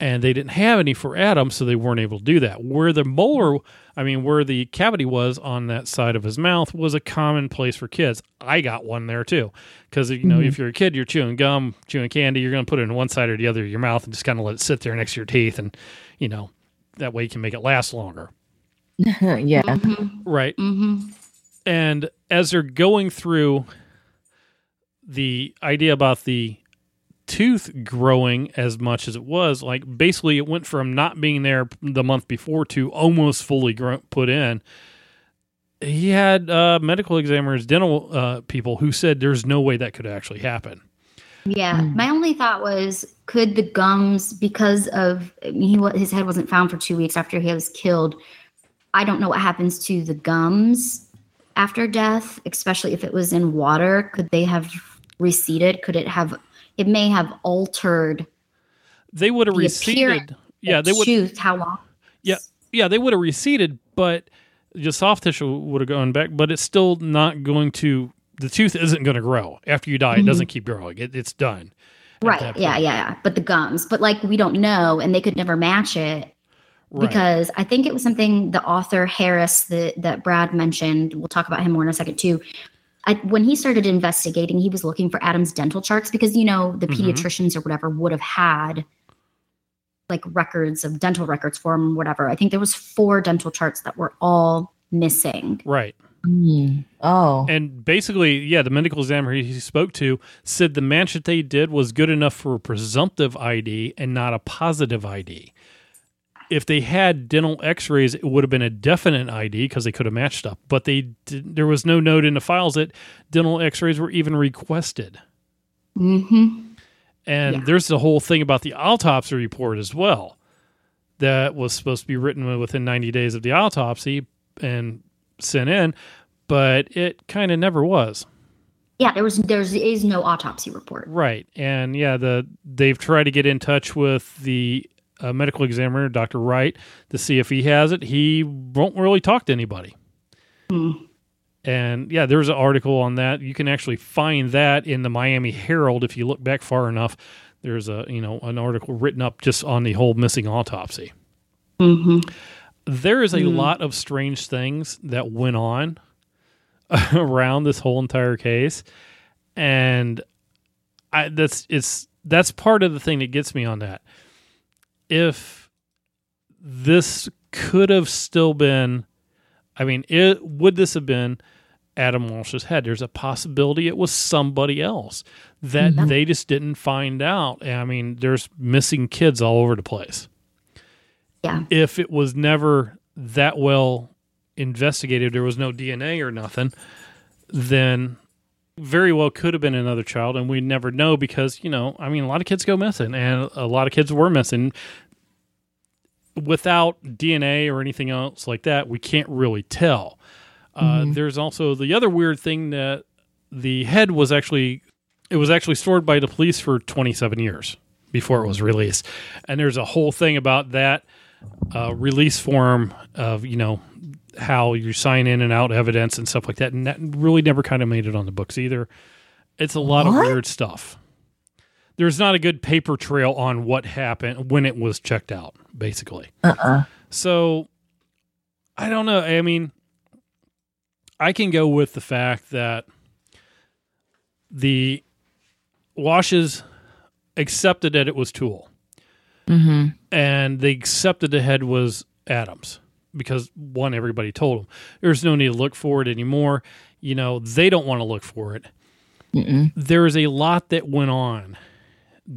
A: and they didn't have any for Adam, so they weren't able to do that. Where the molar, I mean, where the cavity was on that side of his mouth was a common place for kids. I got one there too, because you know,
B: Mhm.
A: if you're a kid, you're chewing gum, chewing candy, you're going to put it in one side or the other of your mouth and just kind of let it sit there next to your teeth, and you know, that way you can make it last longer.
B: yeah.
A: Right.
C: Mm-hmm.
A: And as they're going through the idea about the tooth growing as much as it was, like basically it went from not being there the month before to almost fully grow, put in. He had uh, medical examiners, dental uh, people who said there's no way that could actually happen.
C: Yeah, my only thought was, could the gums, because of I mean, he wa- his head wasn't found for two weeks after he was killed. I don't know what happens to the gums after death, especially if it was in water. Could they have receded? Could it have? It may have altered
A: They would have
C: the
A: receded. Yeah, they would.
C: tooth. How long?
A: Yeah, yeah, they would have receded, but the soft tissue would have gone back. But it's still not going to. The tooth isn't going to grow after you die. It
C: Mhm.
A: doesn't keep growing. It, it's done.
C: Right. Yeah, yeah, yeah. But the gums, but like we don't know, and they could never match it
A: Right.
C: because I think it was something the author Harris that that Brad mentioned. We'll talk about him more in a second too. I, when he started investigating, he was looking for Adam's dental charts because you know the
A: Mhm.
C: pediatricians or whatever would have had like records of dental records for him, or whatever. I think there was four dental charts that were all missing.
A: Right.
B: Mm. Oh.
A: And basically, yeah, the medical examiner he he spoke to said the match that they did was good enough for a presumptive ID and not a positive ID. If they had dental X-rays, it would have been a definite ID because they could have matched up. But they did, there was no note in the files that dental X-rays were even requested.
C: Mm-hmm.
A: And there's the whole thing about the autopsy report as well. That was supposed to be written within 90 days of the autopsy and sent in, but it kind of never was.
C: Yeah, there was there's no autopsy report.
A: Right. And yeah, the they've tried to get in touch with the a medical examiner, Dr. Wright, to see if he has it. He won't really talk to anybody. Hmm. And yeah, there's an article on that. You can actually find that in the Miami Herald if you look back far enough. There's a you know an article written up just on the whole missing autopsy. Mm-hmm. There is a hmm. lot of strange things that went on around this whole entire case, and I that's it's that's part of the thing that gets me on that. If this could have still been, I mean, it would this have been Adam Walsh's head? There's a possibility it was somebody else that mm-hmm. they just didn't find out. I mean, there's missing kids all over the place
C: Yeah.
A: if it was never that well investigated, there was no DNA or nothing, then very well could have been another child, and we never know because you know, I mean, a lot of kids go missing, and a lot of kids were missing. Without DNA or anything else like that, we can't really tell. Uh, there's also the other weird thing that the head was actually it was actually stored by the police for 27 years before it was released, and there's a whole thing about that uh, release form of you know how you sign in and out evidence and stuff like that, and that really never kind of made it on the books either. It's a lot of weird stuff. There's not a good paper trail on what happened when it was checked out, basically.
B: Uh-uh.
A: So I don't know. I mean, I can go with the fact that the Walshes accepted that it was Toole
B: Mm-hmm.
A: and they accepted the head was Adams because one, everybody told them there's no need to look for it anymore. You know, they don't want to look for it. There is a lot that went on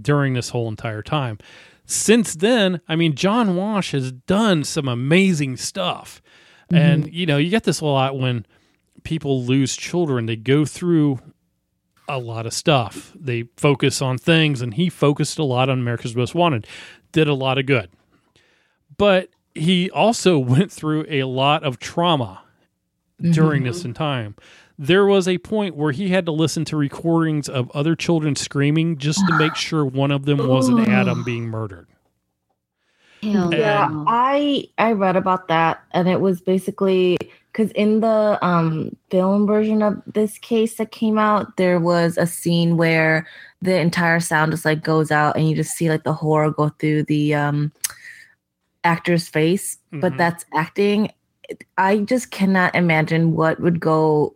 A: during this whole entire time. Since then, I mean, John Walsh has done some amazing stuff. Mm-hmm. And, you know, you get this a lot when people lose children. They go through a lot of stuff. They focus on things, and he focused a lot on America's Most Wanted, did a lot of good. But he also went through a lot of trauma during this time. There was a point where he had to listen to recordings of other children screaming just to make sure one of them wasn't Adam being murdered.
C: Hell
B: Yeah. I I read about that, and it was basically because in the um film version of this case that came out, there was a scene where the entire sound just like goes out, and you just see like the horror go through the um actor's face, but
A: Mhm.
B: that's acting. I just cannot imagine what would go.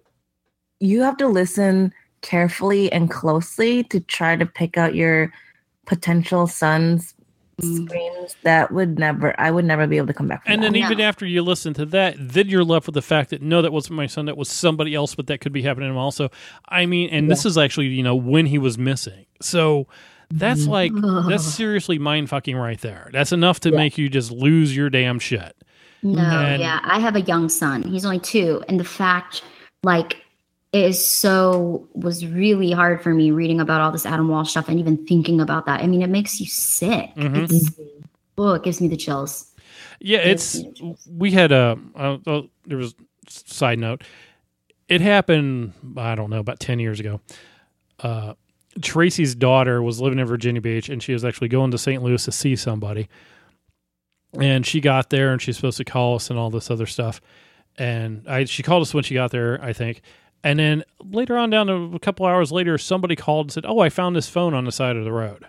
B: You have to listen carefully and closely to try to pick out your potential son's
C: Mm.
B: screams that would never I would never be able to come back from
A: And
B: that.
A: then even
C: No.
A: after you listen to that, then you're left with the fact that no, that wasn't my son. That was somebody else, but that could be happening to him also. I mean, and this is actually you know when he was missing. So that's like that's seriously mind fucking right there. That's enough to make you just lose your damn shit.
C: No,
A: And-
C: yeah. I have a young son. He's only two. And the fact, like, it is so, was really hard for me reading about all this Adam Walsh stuff and even thinking about that. I mean, it makes you sick.
A: Mhm.
C: It's, oh, it gives me the chills.
A: Yeah, it's we had a uh, uh, there was side note. It happened I don't know about 10 years ago. Uh Tracy's daughter was living in Virginia Beach and she was actually going to St. Louis to see somebody. And she got there and she's supposed to call us and all this other stuff. And I she called us when she got there, I think. And then later on down to a couple hours later somebody called and said, "Oh, I found this phone on the side of the road."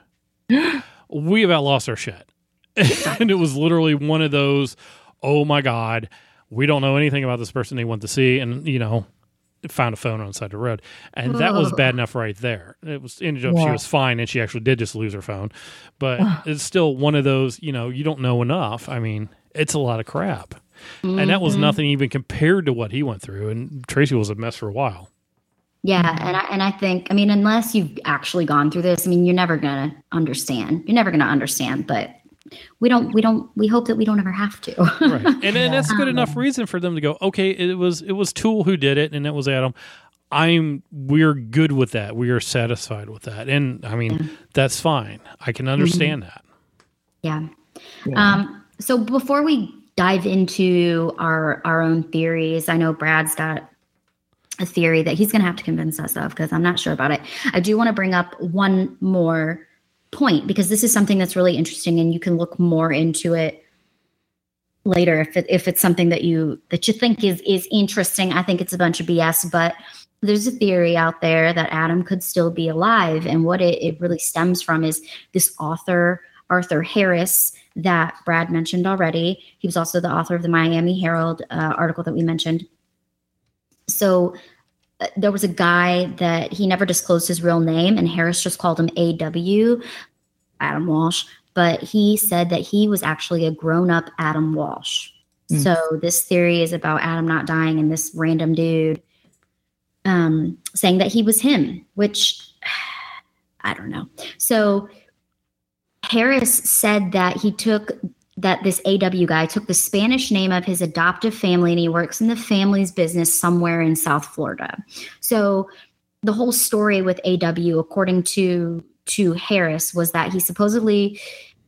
A: we about lost our shit. and it was literally one of those, oh my God, we don't know anything about this person they want to see. And, you know, found a phone on the side of the road. And that was bad enough right there. It was, ended up, she was fine and she actually did just lose her phone. But it's still one of those, you know, you don't know enough. I mean, it's a lot of crap. And that was mm-hmm. nothing even compared to what he went through. And Tracy was a mess for a while.
C: Yeah, and I and I think I mean unless you've actually gone through this, I mean you're never gonna understand. You're never gonna understand, but we don't we don't we hope that we don't ever have to.
A: right. And, and that's good enough reason for them to go okay it was it was Toole who did it and it was adam. I'm we're good with that. We are satisfied with that. And i mean that's fine. I can understand that.
C: Yeah. Um, so before we dive into our our own theories, I know Brad's got a theory that he's going to have to convince us of because I'm not sure about it. I do want to bring up one more point because this is something that's really interesting and you can look more into it later if it, if it's something that you that you think is is interesting. I think it's a bunch of bs but there's a theory out there that adam could still be alive. And what it, it really stems from is this author arthur harris that brad mentioned already. He was also the author of the miami herald uh, article that we mentioned. So there was a guy that he never disclosed his real name and harris just called him aw adam walsh but he said that he was actually a grown up Adam Walsh. Mm. So this theory is about Adam not dying and this random dude um, saying that he was him, which I don't know. So Harris said that he took that this AW guy took the Spanish name of his adoptive family and he works in the family's business somewhere in South Florida. So the whole story with AW, according to to Harris, was that he supposedly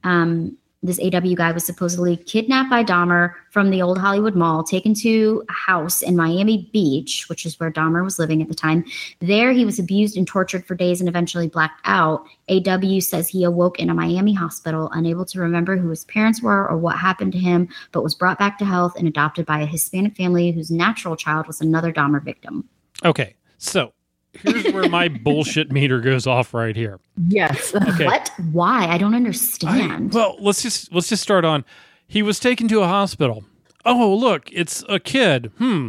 C: um, this AW guy was supposedly kidnapped by Dahmer from the old Hollywood Mall, taken to a house in Miami Beach, which is where Dahmer was living at the time. There, he was abused and tortured for days and eventually blacked out. AW says he awoke in a Miami hospital, unable to remember who his parents were or what happened to him, but was brought back to health and adopted by a Hispanic family whose natural child was another Dahmer victim.
A: Okay, so here's where my bullshit meter goes off right here.
B: Yes.
C: Okay. What? Why? I don't understand.
A: I, well, let's just let's just start on. He was taken to a hospital. Oh, look, it's a kid. Hmm.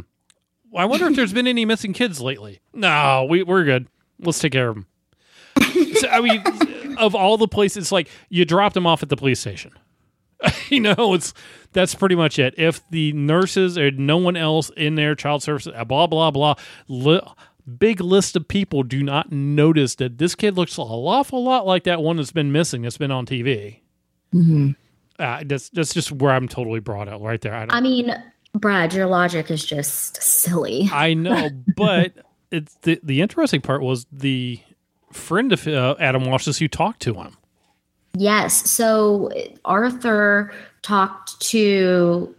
A: I wonder if there's been any missing kids lately. No, we we're good. Let's take care of them. so, I mean, of all the places, like you dropped him off at the police station. you know, it's that's pretty much it. If the nurses or no one else in their child services, blah blah blah, li- big list of people do not notice that this kid looks an awful lot like that one that's been missing that's been on TV.
B: Mm-hmm.
A: Uh, that's that's just where I'm totally brought out right there. I,
C: I mean, Brad, your logic is just silly.
A: I know, but it's the the interesting part was the friend of uh, Adam Walsh's who talked to him.
C: Yes, so Arthur talked to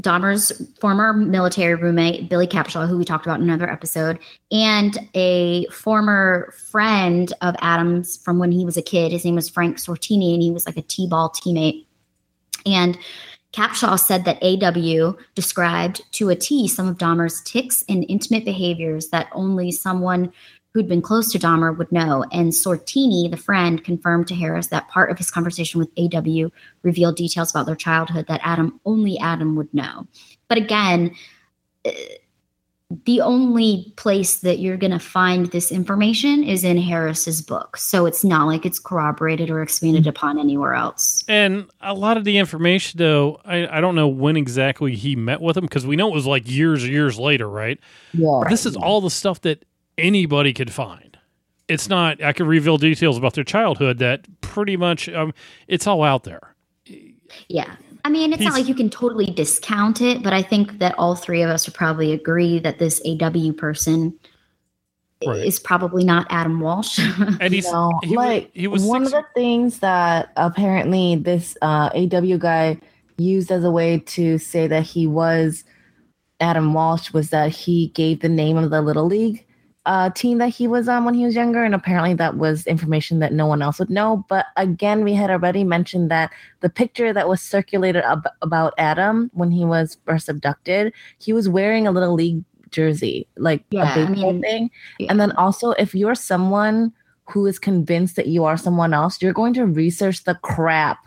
C: Dahmer's former military roommate, Billy Capshaw, who we talked about in another episode, and a former friend of Adams from when he was a kid. His name was Frank Sortini, and he was like a T ball teammate. And Capshaw said that AW described to a T some of Dahmer's tics and intimate behaviors that only someone who'd been close to Dahmer would know. And Sortini, the friend, confirmed to Harris that part of his conversation with AW revealed details about their childhood that Adam only Adam would know. But again, uh, the only place that you're going to find this information is in Harris's book. So it's not like it's corroborated or expanded upon anywhere else.
A: And a lot of the information, though, I, I don't know when exactly he met with him because we know it was like years, and years later, right?
B: Yeah.
A: This is all the stuff that anybody could find. It's not. I could reveal details about their childhood that pretty much um, it's all out there.
C: Yeah. I mean, it's He's, not like you can totally discount it, but I think that all three of us would probably agree that this AW person right. is probably not Adam Walsh.
B: and he's no, he, like he was one six- of the things that apparently this uh, AW guy used as a way to say that he was Adam Walsh was that he gave the name of the little league uh, team that he was on when he was younger, and apparently that was information that no one else would know. But again, we had already mentioned that the picture that was circulated ab- about Adam when he was first abducted, he was wearing a little league jersey, like yeah, a baseball I mean, thing. Yeah. And then also, if you're someone who is convinced that you are someone else, you're going to research the crap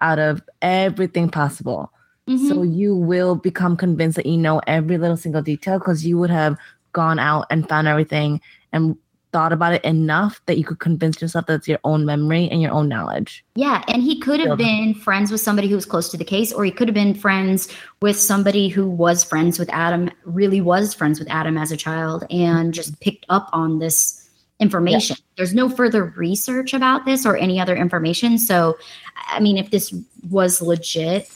B: out of everything possible. Mm-hmm. So you will become convinced that you know every little single detail because you would have gone out and found everything and thought about it enough that you could convince yourself that it's your own memory and your own knowledge.
C: Yeah, and he could have been friends with somebody who was close to the case, or he could have been friends with somebody who was friends with Adam, really was friends with Adam as a child, and mm-hmm. just picked up on this information. Yeah. There's no further research about this or any other information. So, I mean, if this was legit,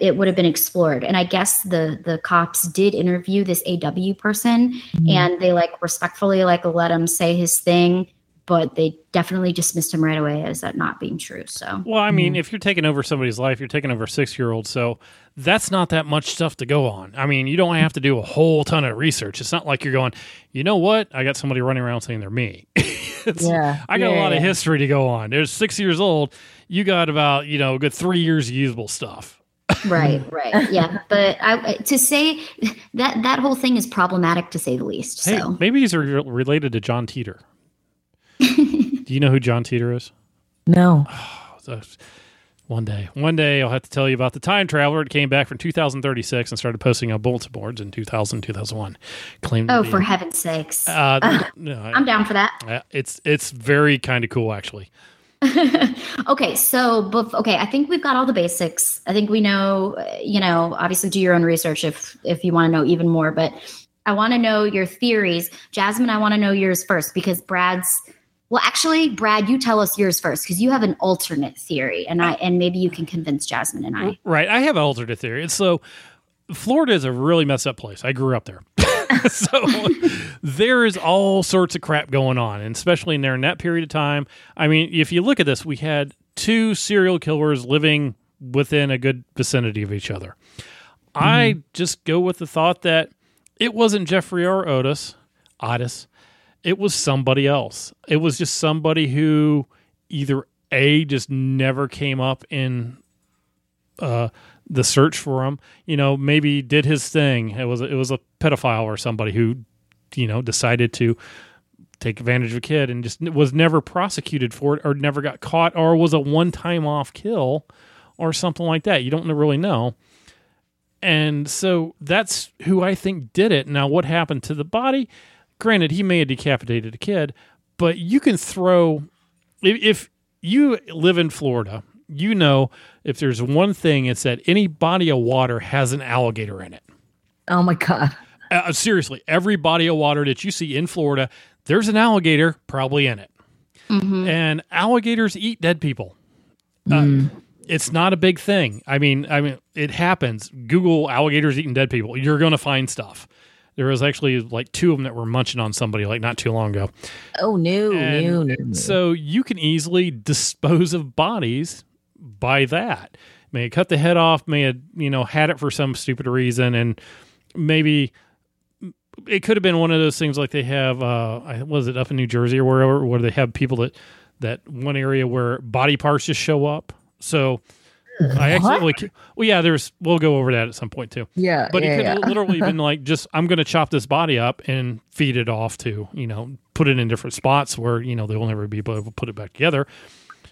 C: it would have been explored and i guess the the cops did interview this aw person mm-hmm. and they like respectfully like let him say his thing but they definitely dismissed him right away as that not being true so
A: well i mean mm-hmm. if you're taking over somebody's life you're taking over a six year old so that's not that much stuff to go on i mean you don't have to do a whole ton of research it's not like you're going you know what i got somebody running around saying they're me
B: Yeah.
A: I got a
B: Yeah,
A: lot of history to go on. There's six years old. You got about you know a good three years of usable stuff.
C: Right, right, yeah. But I to say that that whole thing is problematic to say the least.
A: Hey,
C: So
A: maybe he's re- related to John Titor. Do you know who John Titor is?
B: No.
A: So, one day, one day, I'll have to tell you about the time traveler that came back from 2036 and started posting on bulletin boards in 2000, 2001. Claimed to
C: oh,
A: be-
C: for heaven's sakes,
A: Uh, no, I-
C: I'm down for that.
A: uh, it's it's very kind of cool actually.
C: okay, so okay, I think we've got all the basics. I think we know, you know, obviously do your own research if if you want to know even more, but I want to know your theories. Jasmine, I want to know yours first because Brad's well, actually, Brad, you tell us yours first because you have an alternate theory and I and maybe you can convince Jasmine and I.
A: Right. I have an alternate theory. And so Florida is a really messed up place. I grew up there. so there is all sorts of crap going on, and especially in there in that period of time. I mean, if you look at this, we had two serial killers living within a good vicinity of each other. I just go with the thought that it wasn't Jeffrey or Otis, Otis. It was somebody else. It was just somebody who either A just never came up in uh, the search for him. You know, maybe did his thing. It was it was a pedophile or somebody who, you know, decided to take advantage of a kid and just was never prosecuted for it or never got caught or was a one time off kill or something like that. You don't really know. And so that's who I think did it. Now, what happened to the body? Granted, he may have decapitated a kid, but you can throw if, if you live in Florida, you know if there's one thing, it's that any body of water has an alligator in it.
B: Oh my god.
A: Uh, seriously, every body of water that you see in Florida, there's an alligator probably in it. And alligators eat dead people. Uh, it's not a big thing. I mean, I mean, it happens. Google alligators eating dead people. You're going to find stuff. There was actually like two of them that were munching on somebody like not too long ago.
B: Oh no, no, no, no.
A: So you can easily dispose of bodies by that. May have cut the head off, may have, you know, had it for some stupid reason, and maybe it could have been one of those things like they have uh I- was it up in New Jersey or wherever where they have people that that one area where body parts just show up. So I accidentally well yeah, there's we'll go over that at some point too.
B: Yeah,
A: But
B: yeah,
A: it could
B: yeah.
A: have literally been like just I'm going to chop this body up and feed it off to you know put it in different spots where you know they will never be able to put it back together.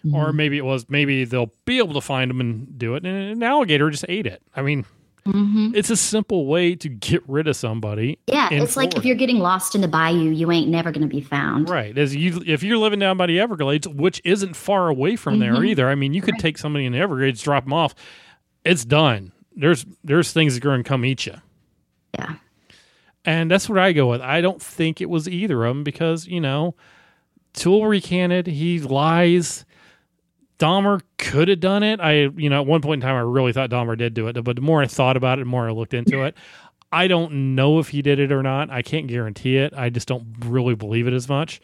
B: Mm-hmm.
A: Or maybe it was maybe they'll be able to find them and do it, and an alligator just ate it. I mean, it's a simple way to get rid of somebody.
C: Yeah, it's like if you're getting lost in the bayou, you ain't never going to be found.
A: Right. As you if you're living down by the Everglades, which isn't far away from there
C: Mhm.
A: either. I mean, you could take somebody in the Everglades, drop them off. It's done. There's there's things that are going to come eat you.
C: Yeah.
A: And that's what I go with. I don't think it was either of them because, you know, Toole recanted, he lies. Dahmer could have done it. I, you know, at one point in time, I really thought Dahmer did do it, but the more I thought about it, the more I looked into it. I don't know if he did it or not. I can't guarantee it. I just don't really believe it as much.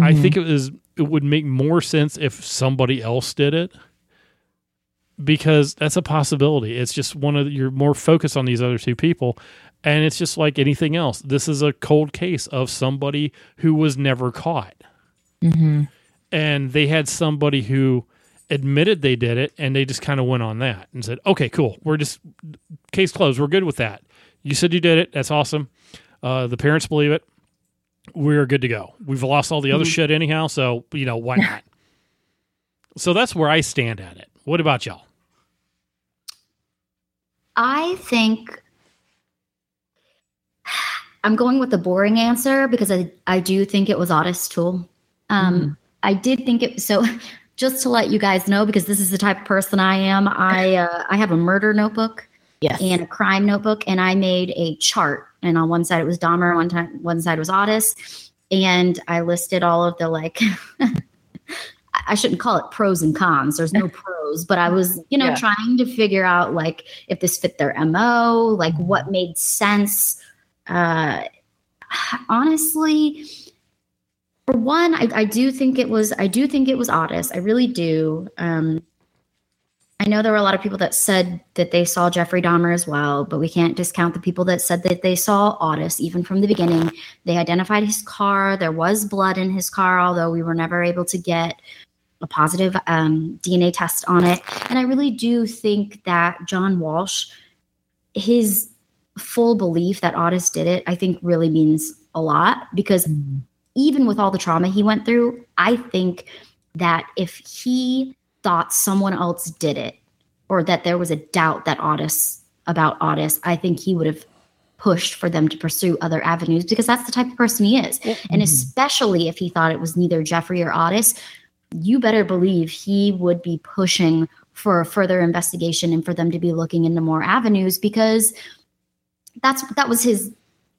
A: I
B: Mhm.
A: think it was it would make more sense if somebody else did it because that's a possibility. It's just one of the, you're more focused on these other two people, and it's just like anything else. This is a cold case of somebody who was never caught,
B: Mm-hmm.
A: and they had somebody who admitted they did it, and they just kind of went on that and said, "Okay, cool, we're just case closed. We're good with that. You said you did it. That's awesome. Uh, the parents believe it. We're good to go. We've lost all the other
B: Mhm.
A: shit anyhow, so you know why not." so that's where I stand at it. What about y'all?
C: I think I'm going with the boring answer because I, I do think it was Otis Toole. Um, I did think it so just to let you guys know because this is the type of person I am. I uh, I have a murder notebook
B: yes.
C: and a crime notebook, and I made a chart. And on one side it was Dahmer, one time one side was Otis, and I listed all of the like. I shouldn't call it pros and cons. There's no pros, but I was, you know,
B: Yeah.
C: trying to figure out like if this fit their MO, like what made sense. Uh, honestly, for one, I, I do think it was, I do think it was Otis. I really do. Um, I know there were a lot of people that said that they saw Jeffrey Dahmer as well, but we can't discount the people that said that they saw Otis even from the beginning. They identified his car. There was blood in his car, although we were never able to get a positive um, DNA test on it. And I really do think that John Walsh, his full belief that Otis did it, I think really means a lot because even with all the trauma he went through, I think that if he thought someone else did it or that there was a doubt that Otis about Otis, I think he would have pushed for them to pursue other avenues because that's the type of person he is. And especially if he thought it was neither Jeffrey or Otis, you better believe he would be pushing for further investigation and for them to be looking into more avenues because that's that was his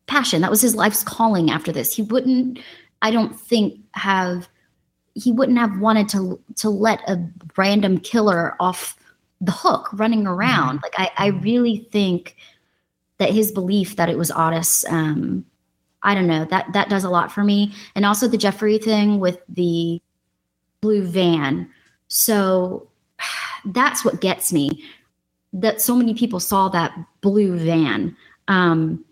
C: passion. That was his life's calling after this. He wouldn't I don't think have he wouldn't have wanted to to let a random killer off the hook running around. Like I, I really think that his belief that it was Otis, um, I don't know, that that does a lot for me. And also the Jeffrey thing with the blue van. So that's what gets me. That so many people saw that blue van. Um,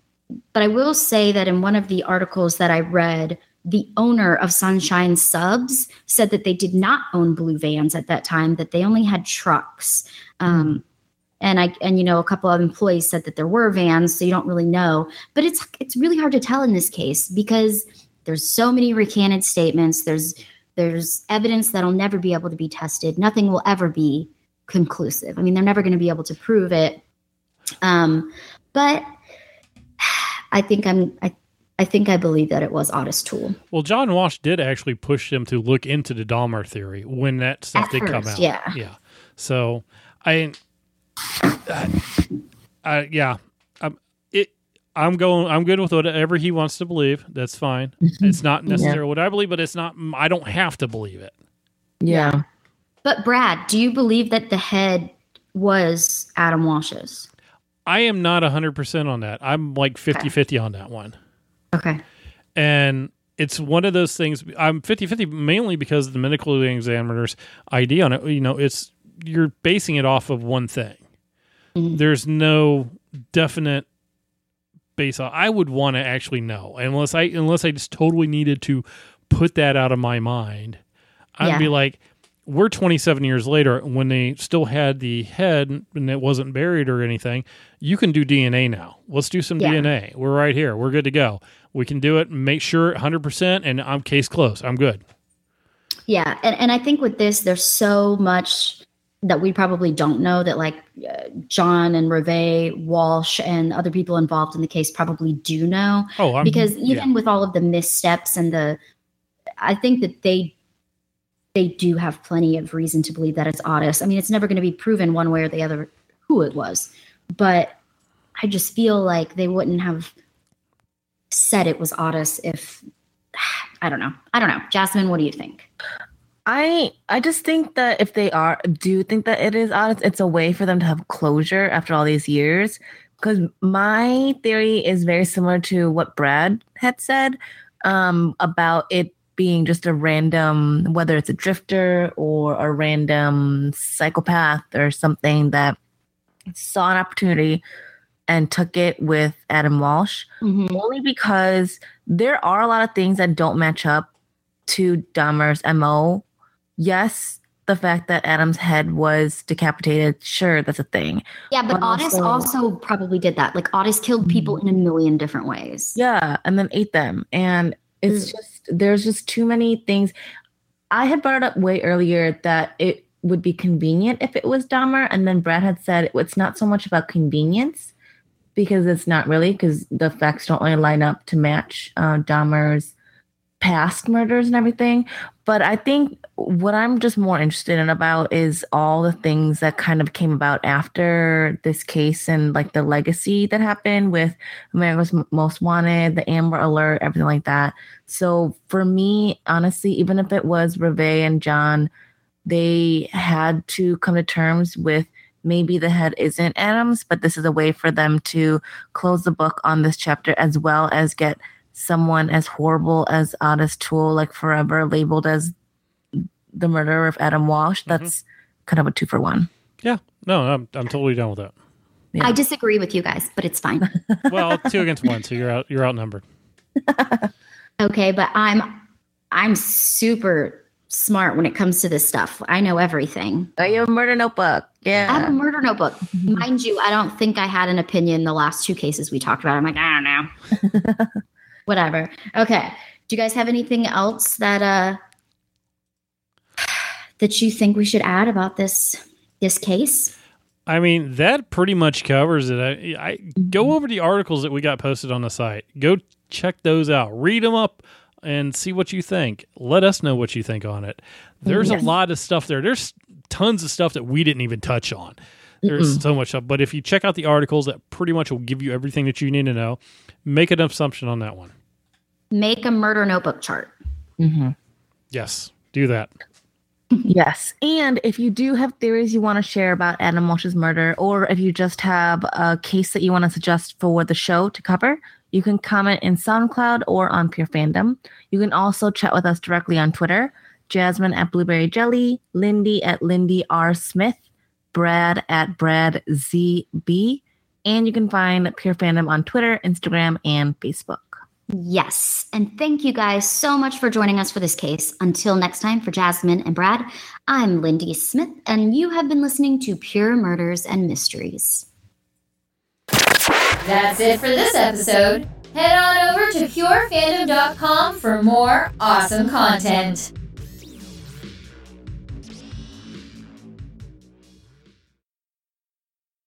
C: but I will say that in one of the articles that I read, the owner of Sunshine Subs said that they did not own blue vans at that time; that they only had trucks. Um, and I and you know a couple of employees said that there were vans, so you don't really know. But it's it's really hard to tell in this case because there's so many recanted statements. There's there's evidence that'll never be able to be tested. Nothing will ever be conclusive. I mean, they're never going to be able to prove it. Um, but I think I'm I I think I believe that it was Otis Toole.
A: Well, John Walsh did actually push them to look into the Dahmer theory when that stuff
C: At
A: did come
C: first,
A: out.
C: yeah.
A: yeah. So I, I, I yeah, I'm it. I'm going. I'm good with whatever he wants to believe. That's fine. Mm-hmm. It's not necessarily what I believe, but it's not. I don't have to believe it.
B: Yeah.
C: But Brad, do you believe that the head was Adam Walsh's?
A: I am not 100% on that. I'm like 50 50 on that one.
C: Okay.
A: And it's one of those things. I'm 50 50 mainly because of the medical examiner's ID on it. You know, it's you're basing it off of one thing. Mm-hmm. There's no definite base. on- I would want to actually know unless I unless I just totally needed to put that out of my mind. I'd
C: Yeah.
A: be like, we're 27 years later when they still had the head and it wasn't buried or anything. You can do DNA now. Let's do some
C: Yeah.
A: DNA. We're right here. We're good to go. We can do it. Make sure 100%, and I'm case closed. I'm good.
C: Yeah, and and I think with this, there's so much that we probably don't know that like uh, John and Reve Walsh and other people involved in the case probably do know.
A: Oh, I'm-
C: because
A: yeah.
C: even with all of the missteps and the, I think that they they do have plenty of reason to believe that it's Otis. I mean, it's never going to be proven one way or the other who it was, but I just feel like they wouldn't have said it was Otis if I don't know. I don't know. Jasmine, what do you think?
B: I I just think that if they are do think that it is honest, it's a way for them to have closure after all these years. Because my theory is very similar to what Brad had said um, about it being just a random, whether it's a drifter or a random psychopath or something that saw an opportunity and took it with Adam Walsh. Mm-hmm. Only because there are a lot of things that don't match up to Dahmer's MO. Yes, the fact that Adam's head was decapitated, sure, that's a thing.
C: Yeah, but,
B: But
C: Otis
B: also-
C: also probably did that. Like Otis killed people mm-hmm. in a million different ways.
B: Yeah, and then ate them. And it's just there's just too many things. I had brought up way earlier that it would be convenient if it was Dahmer, and then Brad had said it's not so much about convenience because it's not really because the facts don't really line up to match uh, Dahmer's past murders and everything. But I think what I'm just more interested in about is all the things that kind of came about after this case and like the legacy that happened with America's Most Wanted, the Amber Alert, everything like that. So for me, honestly, even if it was Reve and John, they had to come to terms with maybe the head isn't Adams, but this is a way for them to close the book on this chapter as well as get someone as horrible as Otis Toole, like forever labeled as the murderer of Adam Walsh. Mm-hmm. That's kind of a two for one.
A: Yeah, no, I'm I'm totally down with that.
C: I disagree with you guys, but it's fine.
A: Well, two against one, so you're out. You're outnumbered.
C: okay, but I'm I'm super smart when it comes to this stuff. I know everything.
B: Oh, you have a murder notebook. Yeah.
C: I have a murder notebook. Mind you, I don't think I had an opinion the last two cases we talked about. I'm like, I don't know. Whatever. Okay. Do you guys have anything else that uh that you think we should add about this this case?
A: I mean, that pretty much covers it. I, I go over the articles that we got posted on the site. Go check those out. Read them up and see what you think. Let us know what you think on it. There's
B: Yes.
A: a lot of stuff there. There's tons of stuff that we didn't even touch on. There's
B: Mm-mm.
A: so much stuff. But if you check out the articles, that pretty much will give you everything that you need to know. Make an assumption on that one.
C: Make a murder notebook chart.
B: Mm-hmm.
A: Yes, do that.
B: Yes. And if you do have theories you want to share about Adam Walsh's murder, or if you just have a case that you want to suggest for the show to cover, you can comment in SoundCloud or on Pure Fandom. You can also chat with us directly on Twitter. Jasmine at Blueberry Jelly, Lindy at Lindy R. Smith, Brad at Brad ZB, and you can find Pure Fandom on Twitter, Instagram, and Facebook.
C: Yes. And thank you guys so much for joining us for this case. Until next time, for Jasmine and Brad, I'm Lindy Smith, and you have been listening to Pure Murders and Mysteries.
K: That's it for this episode. Head on over to purefandom.com for more awesome content.